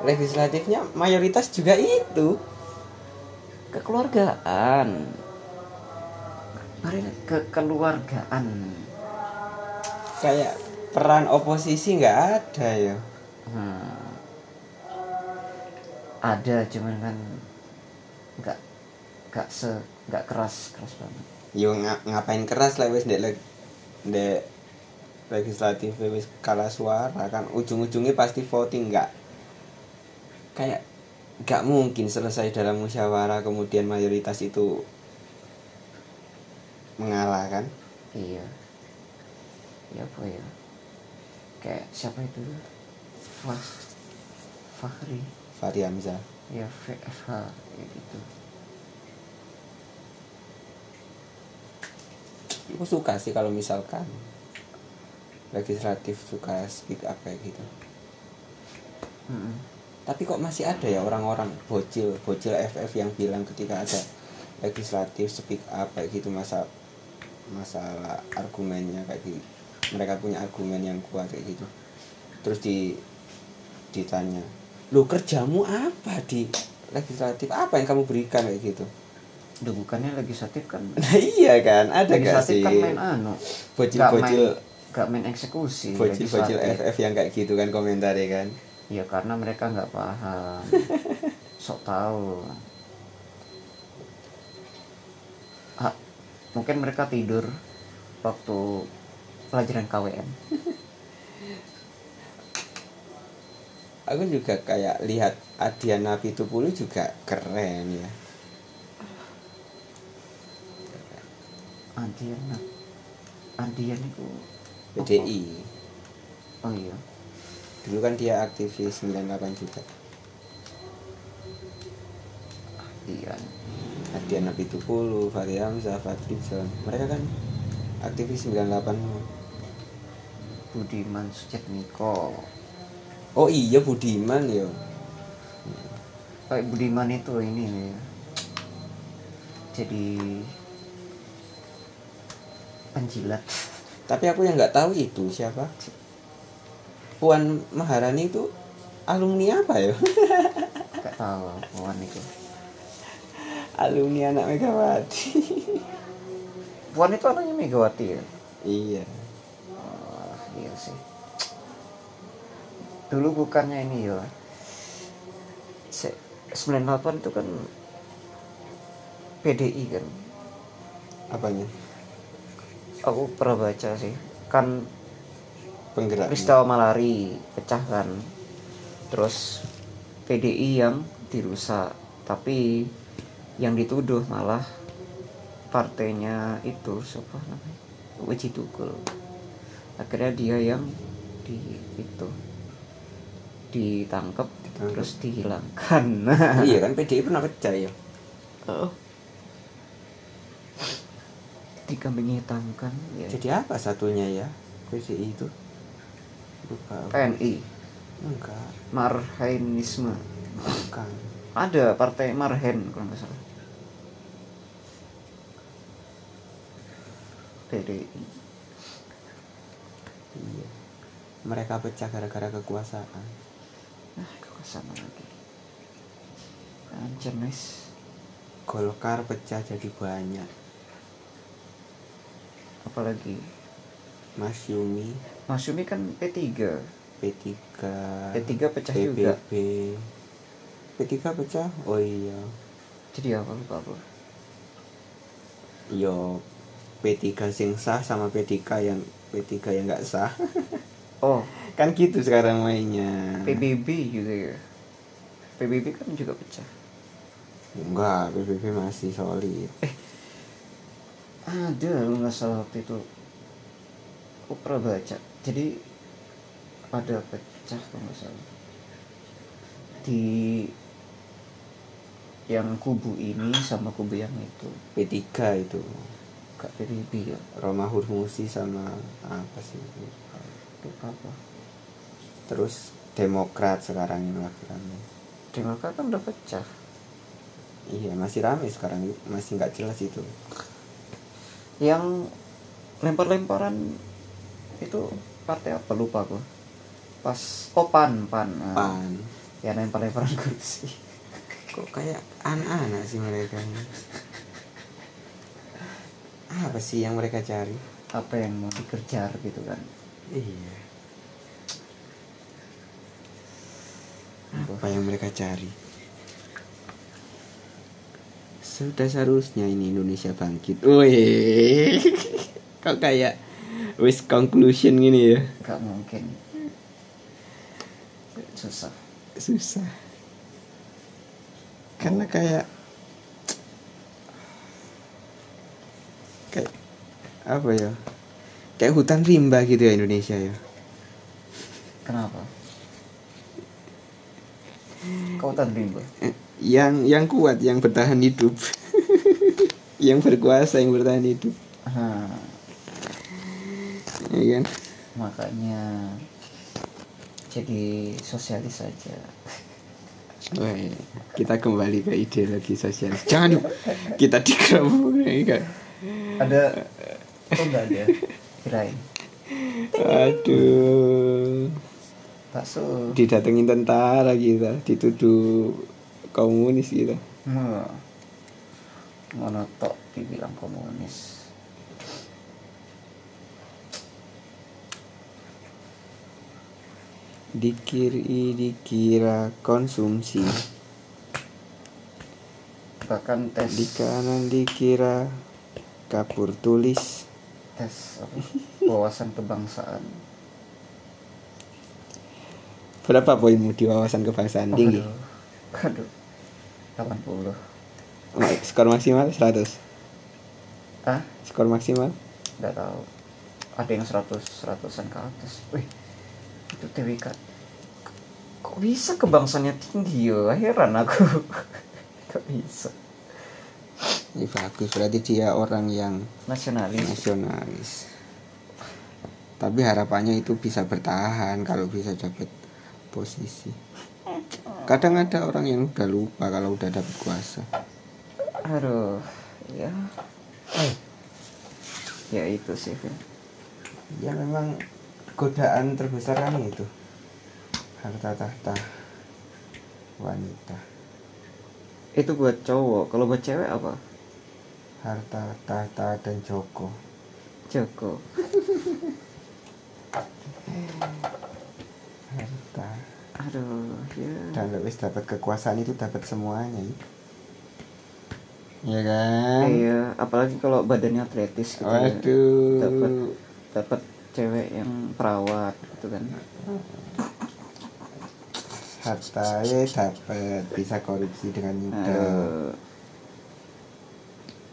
Speaker 2: legislatifnya mayoritas juga itu.
Speaker 1: kekeluargaan mari kekeluargaan
Speaker 2: Kayak peran oposisi nggak ada ya.
Speaker 1: Hmm. ada cuman kan nggak nggak se nggak keras keras banget
Speaker 2: Yo nga- ngapain keras lah ndek ndek legislatif wis kalah suara kan ujung-ujungnya pasti voting nggak kayak nggak mungkin selesai dalam musyawarah kemudian mayoritas itu mengalah kan?
Speaker 1: Iya. Ya apa ya? Kayak siapa itu? Fah Fahri.
Speaker 2: Fahri Hamzah.
Speaker 1: Ya VFH kayak
Speaker 2: aku suka sih kalau misalkan legislatif suka speak up kayak gitu.
Speaker 1: Mm-mm.
Speaker 2: tapi kok masih ada ya orang-orang bocil bocil FF yang bilang ketika ada legislatif speak up kayak gitu masa masalah argumennya kayak gitu. Mereka punya argumen yang kuat kayak gitu. Terus di ditanya lu kerjamu apa di legislatif? Apa yang kamu berikan? kayak gitu
Speaker 1: Duh, bukannya legislatif kan? *laughs*
Speaker 2: Nah iya kan ada gak
Speaker 1: legislatif
Speaker 2: sih
Speaker 1: kan main anu?
Speaker 2: Bocil
Speaker 1: nggak
Speaker 2: bocil
Speaker 1: main, eksekusi
Speaker 2: bocil bocil
Speaker 1: legislatif.
Speaker 2: FF yang kayak gitu kan komentarnya kan?
Speaker 1: Ya karena mereka nggak paham. *laughs* Sok tahu. Ah, mungkin mereka tidur waktu pelajaran KWN
Speaker 2: aku juga kayak lihat Adiana Pitupulu juga keren ya
Speaker 1: Andian Andian itu
Speaker 2: PDI
Speaker 1: oh iya.
Speaker 2: Dulu kan dia aktivis 98 juga
Speaker 1: iya.
Speaker 2: Adian Apitupulu, Fahri Hamzah, Fadli John mereka kan aktivis 98
Speaker 1: Budiman Sujatmiko.
Speaker 2: Oh iya Budiman ya.
Speaker 1: Kayak Budiman itu ini nih jadi penjilat
Speaker 2: tapi aku yang nggak tahu itu siapa. Puan Maharani itu alumni apa ya? *laughs*
Speaker 1: Gak tahu Puan itu.
Speaker 2: Alumni anak Megawati.
Speaker 1: Puan itu anaknya Megawati ya?
Speaker 2: Iya.
Speaker 1: Oh, iya sih. Dulu bukannya ini ya? Se- 98 itu kan PDI kan?
Speaker 2: Apanya
Speaker 1: aku pernah baca sih. Kan
Speaker 2: penggerak.
Speaker 1: peristiwa malari pecah kan. Terus PDI yang dirusak. Tapi yang dituduh malah partainya itu siapa namanya? Weji Tukul akhirnya dia yang di itu ditangkap
Speaker 2: Ditangkap.
Speaker 1: terus dihilangkan. *laughs*
Speaker 2: Iya kan PDI pernah pecah ya?
Speaker 1: Oh. Dikambing hitamkan ya.
Speaker 2: Jadi apa satunya ya? PDI itu? Lupa.
Speaker 1: PNI
Speaker 2: enggak.
Speaker 1: Marhainisme.
Speaker 2: Bukan.
Speaker 1: Ada partai Marhen kalau nggak salah. PDI
Speaker 2: iya. Mereka pecah gara-gara kekuasaan.
Speaker 1: Nah kekuasaan lagi. Anjir nice
Speaker 2: Golkar pecah jadi banyak
Speaker 1: apalagi?
Speaker 2: Mas Yumi
Speaker 1: Mas Yumi kan P3
Speaker 2: P3
Speaker 1: P3 pecah
Speaker 2: PBB
Speaker 1: juga.
Speaker 2: P3 pecah? Oh iya.
Speaker 1: Jadi apa lupa aku.
Speaker 2: Yo P3 sing sah sama P3 yang P3 yang nggak sah. *laughs*
Speaker 1: Oh.
Speaker 2: Kan gitu sekarang mainnya.
Speaker 1: PBB juga ya. PBB kan juga pecah.
Speaker 2: Enggak PBB masih solid
Speaker 1: ada lu nggak salah waktu itu. Aku pernah baca. Jadi ada pecah kalau nggak salah. Di yang kubu ini sama kubu yang itu.
Speaker 2: P3 itu.
Speaker 1: Gak PBB ya
Speaker 2: Roma Hurmusi sama apa sih
Speaker 1: lupa apa?
Speaker 2: Terus Demokrat sekarang ini lagi rame
Speaker 1: Demokrat kan udah pecah.
Speaker 2: Iya masih rame sekarang. Masih nggak jelas itu
Speaker 1: yang lempar-lemparan itu partai apa? Lupa aku pas oh pan pan. Nah,
Speaker 2: pan.
Speaker 1: Ya lempar-lemparan kursi. *laughs*
Speaker 2: Kok kayak anak-anak sih mereka? Apa sih yang mereka cari?
Speaker 1: Apa yang mau dikejar gitu kan?
Speaker 2: Iya. Apa yang mereka cari sudah seharusnya ini Indonesia bangkit. Wih. *laughs* Kok kayak wis conclusion gini ya?
Speaker 1: Nggak mungkin. Susah.
Speaker 2: Susah. Karena kayak kayak apa ya? Kayak hutan rimba gitu ya Indonesia ya?
Speaker 1: Kenapa? Kau rimba?
Speaker 2: Eh, yang yang kuat yang bertahan hidup. *laughs* Yang berkuasa yang bertahan hidup.
Speaker 1: Nah,
Speaker 2: ya kan?
Speaker 1: Makanya jadi sosialis saja
Speaker 2: Wah, kita kembali ke ideologi sosialis. Jangan yuk kita dikerabuk kan?
Speaker 1: Ada oh enggak ada? Kirain.
Speaker 2: Aduh.
Speaker 1: Bakso.
Speaker 2: Didatengin tentara kita dituduh komunis kita
Speaker 1: Nah, monotok dibilang komunis?
Speaker 2: Dikiri dikira konsumsi.
Speaker 1: Bahkan tes.
Speaker 2: Di kanan dikira kapur tulis.
Speaker 1: Tes wawasan kebangsaan.
Speaker 2: Berapa poinmu di wawasan kebangsaan? Tinggi.
Speaker 1: Aduh. Aduh. 80
Speaker 2: Ma- skor maksimal 100
Speaker 1: ah
Speaker 2: skor maksimal?
Speaker 1: Nggak tahu. Ada yang 100 seratusan ke atas. Wih itu TWK kok bisa kebangsanya tinggi ya? Heran aku. *laughs* Kok bisa?
Speaker 2: Ini bagus berarti dia orang yang
Speaker 1: nasionalis.
Speaker 2: nasionalis. Tapi harapannya itu bisa bertahan kalau bisa dapat posisi kadang ada orang yang udah lupa kalau udah dapat kuasa.
Speaker 1: Aduh ya. Ya itu sih Vin.
Speaker 2: ya memang godaan terbesar kan itu. Harta tahta wanita.
Speaker 1: Itu buat cowok kalau buat cewek apa?
Speaker 2: Harta tahta dan joko.
Speaker 1: Joko.
Speaker 2: Harta
Speaker 1: aduh ya.
Speaker 2: Dan wis dapat kekuasaan itu dapat semuanya ya kan?
Speaker 1: Iya apalagi kalau badannya atletis gitu ya.
Speaker 2: waduh.
Speaker 1: Dapat dapat cewek yang perawat gitu kan.
Speaker 2: Harta ya dapat bisa korupsi dengan mudah.
Speaker 1: Aduh.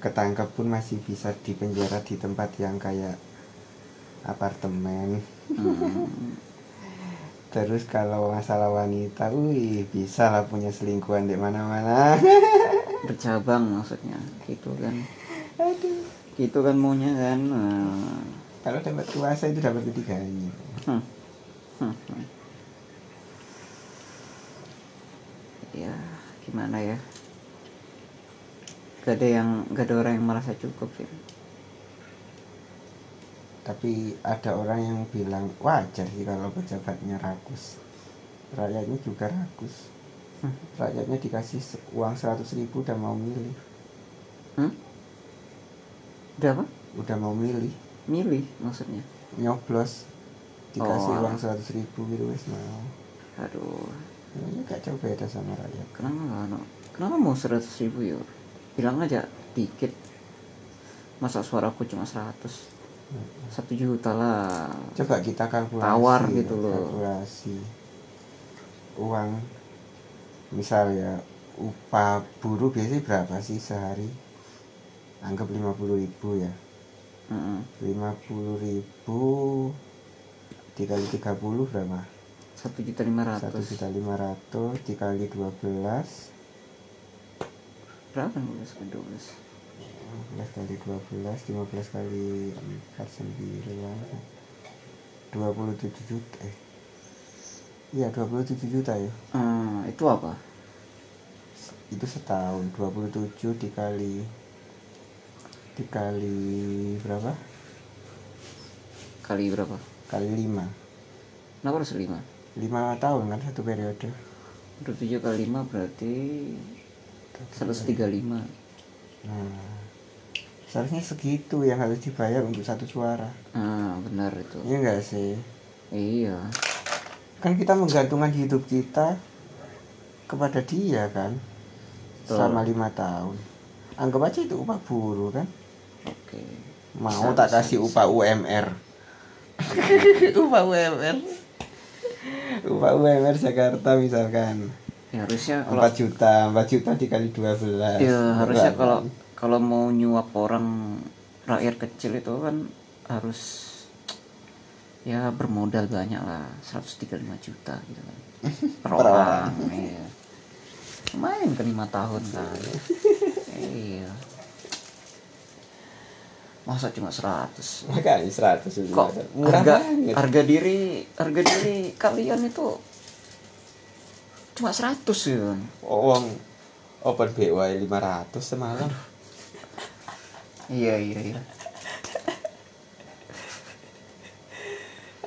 Speaker 2: ketangkep pun masih bisa dipenjara di tempat yang kayak apartemen.
Speaker 1: Hmm.
Speaker 2: Terus kalau masalah wanita wih bisa lah punya selingkuhan di mana-mana *laughs*
Speaker 1: bercabang maksudnya gitu kan gitu kan maunya kan Nah.
Speaker 2: kalau dapat kuasa itu dapat ketiganya
Speaker 1: Hmm. Hmm, hmm. ya gimana ya gak ada yang gak ada orang yang merasa cukup sih
Speaker 2: tapi ada orang yang bilang wajar sih kalau pejabatnya rakus. Rakyatnya juga rakus.
Speaker 1: Hmm.
Speaker 2: rakyatnya dikasih uang 100 ribu udah mau milih.
Speaker 1: Hmm? udah apa?
Speaker 2: Udah mau milih.
Speaker 1: Milih maksudnya?
Speaker 2: Nyoblos. Dikasih
Speaker 1: Oh.
Speaker 2: uang 100 ribu gitu wes mau.
Speaker 1: Aduh.
Speaker 2: Ini gak jauh beda sama rakyat.
Speaker 1: Kenapa nggak no? kenapa mau seratus ribu ya? Bilang aja dikit. Masa suaraku cuma 100 satu juta lah.
Speaker 2: Coba kita kalkulasi
Speaker 1: Tawar
Speaker 2: ya,
Speaker 1: gitu loh.
Speaker 2: kalkulasi uang. Misal ya upah buruh biasanya berapa sih sehari? Anggap 50 ribu ya.
Speaker 1: Mm-mm.
Speaker 2: 50 ribu dikali 30 berapa?
Speaker 1: Satu juta lima
Speaker 2: satu
Speaker 1: ratus
Speaker 2: juta lima ratus dikali 12
Speaker 1: berapa nih belas ke dua belas
Speaker 2: 15 kali 12 15 kali 4 9 27 juta eh. Iya 27 juta ya.
Speaker 1: Hmm, itu apa?
Speaker 2: Itu setahun 27 dikali dikali berapa?
Speaker 1: Kali berapa?
Speaker 2: Kali 5
Speaker 1: kenapa harus lima?
Speaker 2: 5 tahun kan satu periode.
Speaker 1: Udah tujuh kali lima berarti seratus tiga lima.
Speaker 2: Nah seharusnya segitu yang harus dibayar untuk satu suara.
Speaker 1: Ah benar itu.
Speaker 2: Iya enggak sih?
Speaker 1: Iya.
Speaker 2: Kan kita menggantungkan hidup kita kepada dia kan?
Speaker 1: Betul.
Speaker 2: selama lima tahun. Anggap aja itu upah buruh kan?
Speaker 1: Oke.
Speaker 2: Mau
Speaker 1: Bisa,
Speaker 2: tak
Speaker 1: bisa,
Speaker 2: kasih
Speaker 1: bisa.
Speaker 2: upah UMR *laughs* upah UMR upah UMR Jakarta misalkan.
Speaker 1: Ya harusnya kalau
Speaker 2: 4 juta 4 juta dikali 12
Speaker 1: ya harusnya kalau kalau mau nyuap orang rakyat kecil itu kan harus ya bermodal banyak lah 135 juta gitu kan. *laughs* Per, orang iya. Lumayan kan lima tahun kan. Iya. Masa cuma 100
Speaker 2: makanya 100 itu
Speaker 1: kok
Speaker 2: murah
Speaker 1: harga
Speaker 2: banget.
Speaker 1: harga diri harga diri kalian itu cuma 100 ya
Speaker 2: uang open BY 500 semalam
Speaker 1: iya iya iya.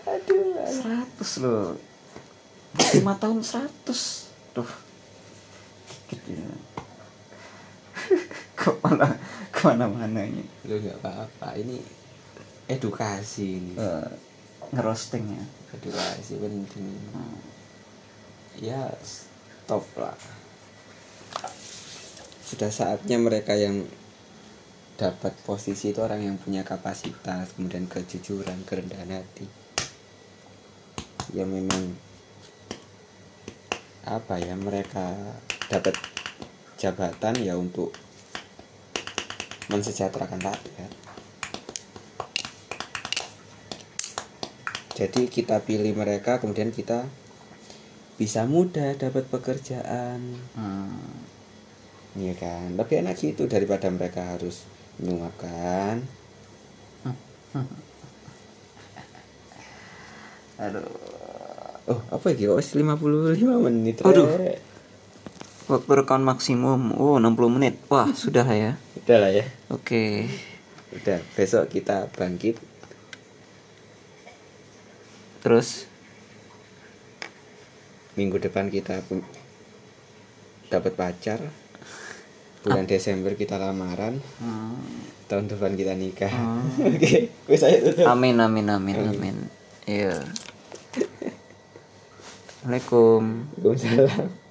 Speaker 1: Aduh 100 loh. 5 tahun 100 tuh dikit ya. *laughs* Kok malah ke mana-mana ini?
Speaker 2: Lu nggak apa-apa. Ini edukasi ini.
Speaker 1: Eh, ngerosting ya?
Speaker 2: Edukasi penting.
Speaker 1: Hmm.
Speaker 2: ya stop lah. Sudah saatnya mereka yang dapat posisi itu orang yang punya kapasitas kemudian kejujuran kerendahan hati. Ya memang apa ya mereka dapat jabatan ya untuk mensejahterakan rakyat. Jadi kita pilih mereka kemudian kita bisa mudah dapat pekerjaan.
Speaker 1: Hmm.
Speaker 2: Iya kan? Lebih enak gitu daripada mereka harus nyuap kan *laughs*
Speaker 1: Aduh.
Speaker 2: oh apa ya wes 55 menit
Speaker 1: Aduh.
Speaker 2: Rek.
Speaker 1: Waktu rekaman maksimum. Oh, 60 menit. Wah, sudah lah ya.
Speaker 2: udah lah ya
Speaker 1: Oke.
Speaker 2: udah besok kita bangkit
Speaker 1: Terus
Speaker 2: minggu depan kita pun dapat pacar bulan Desember kita lamaran
Speaker 1: hmm,
Speaker 2: tahun depan kita nikah *laughs* oke wes saya tutup
Speaker 1: Amin amin amin amin. Iya. Assalamualaikum.
Speaker 2: Waalaikumsalam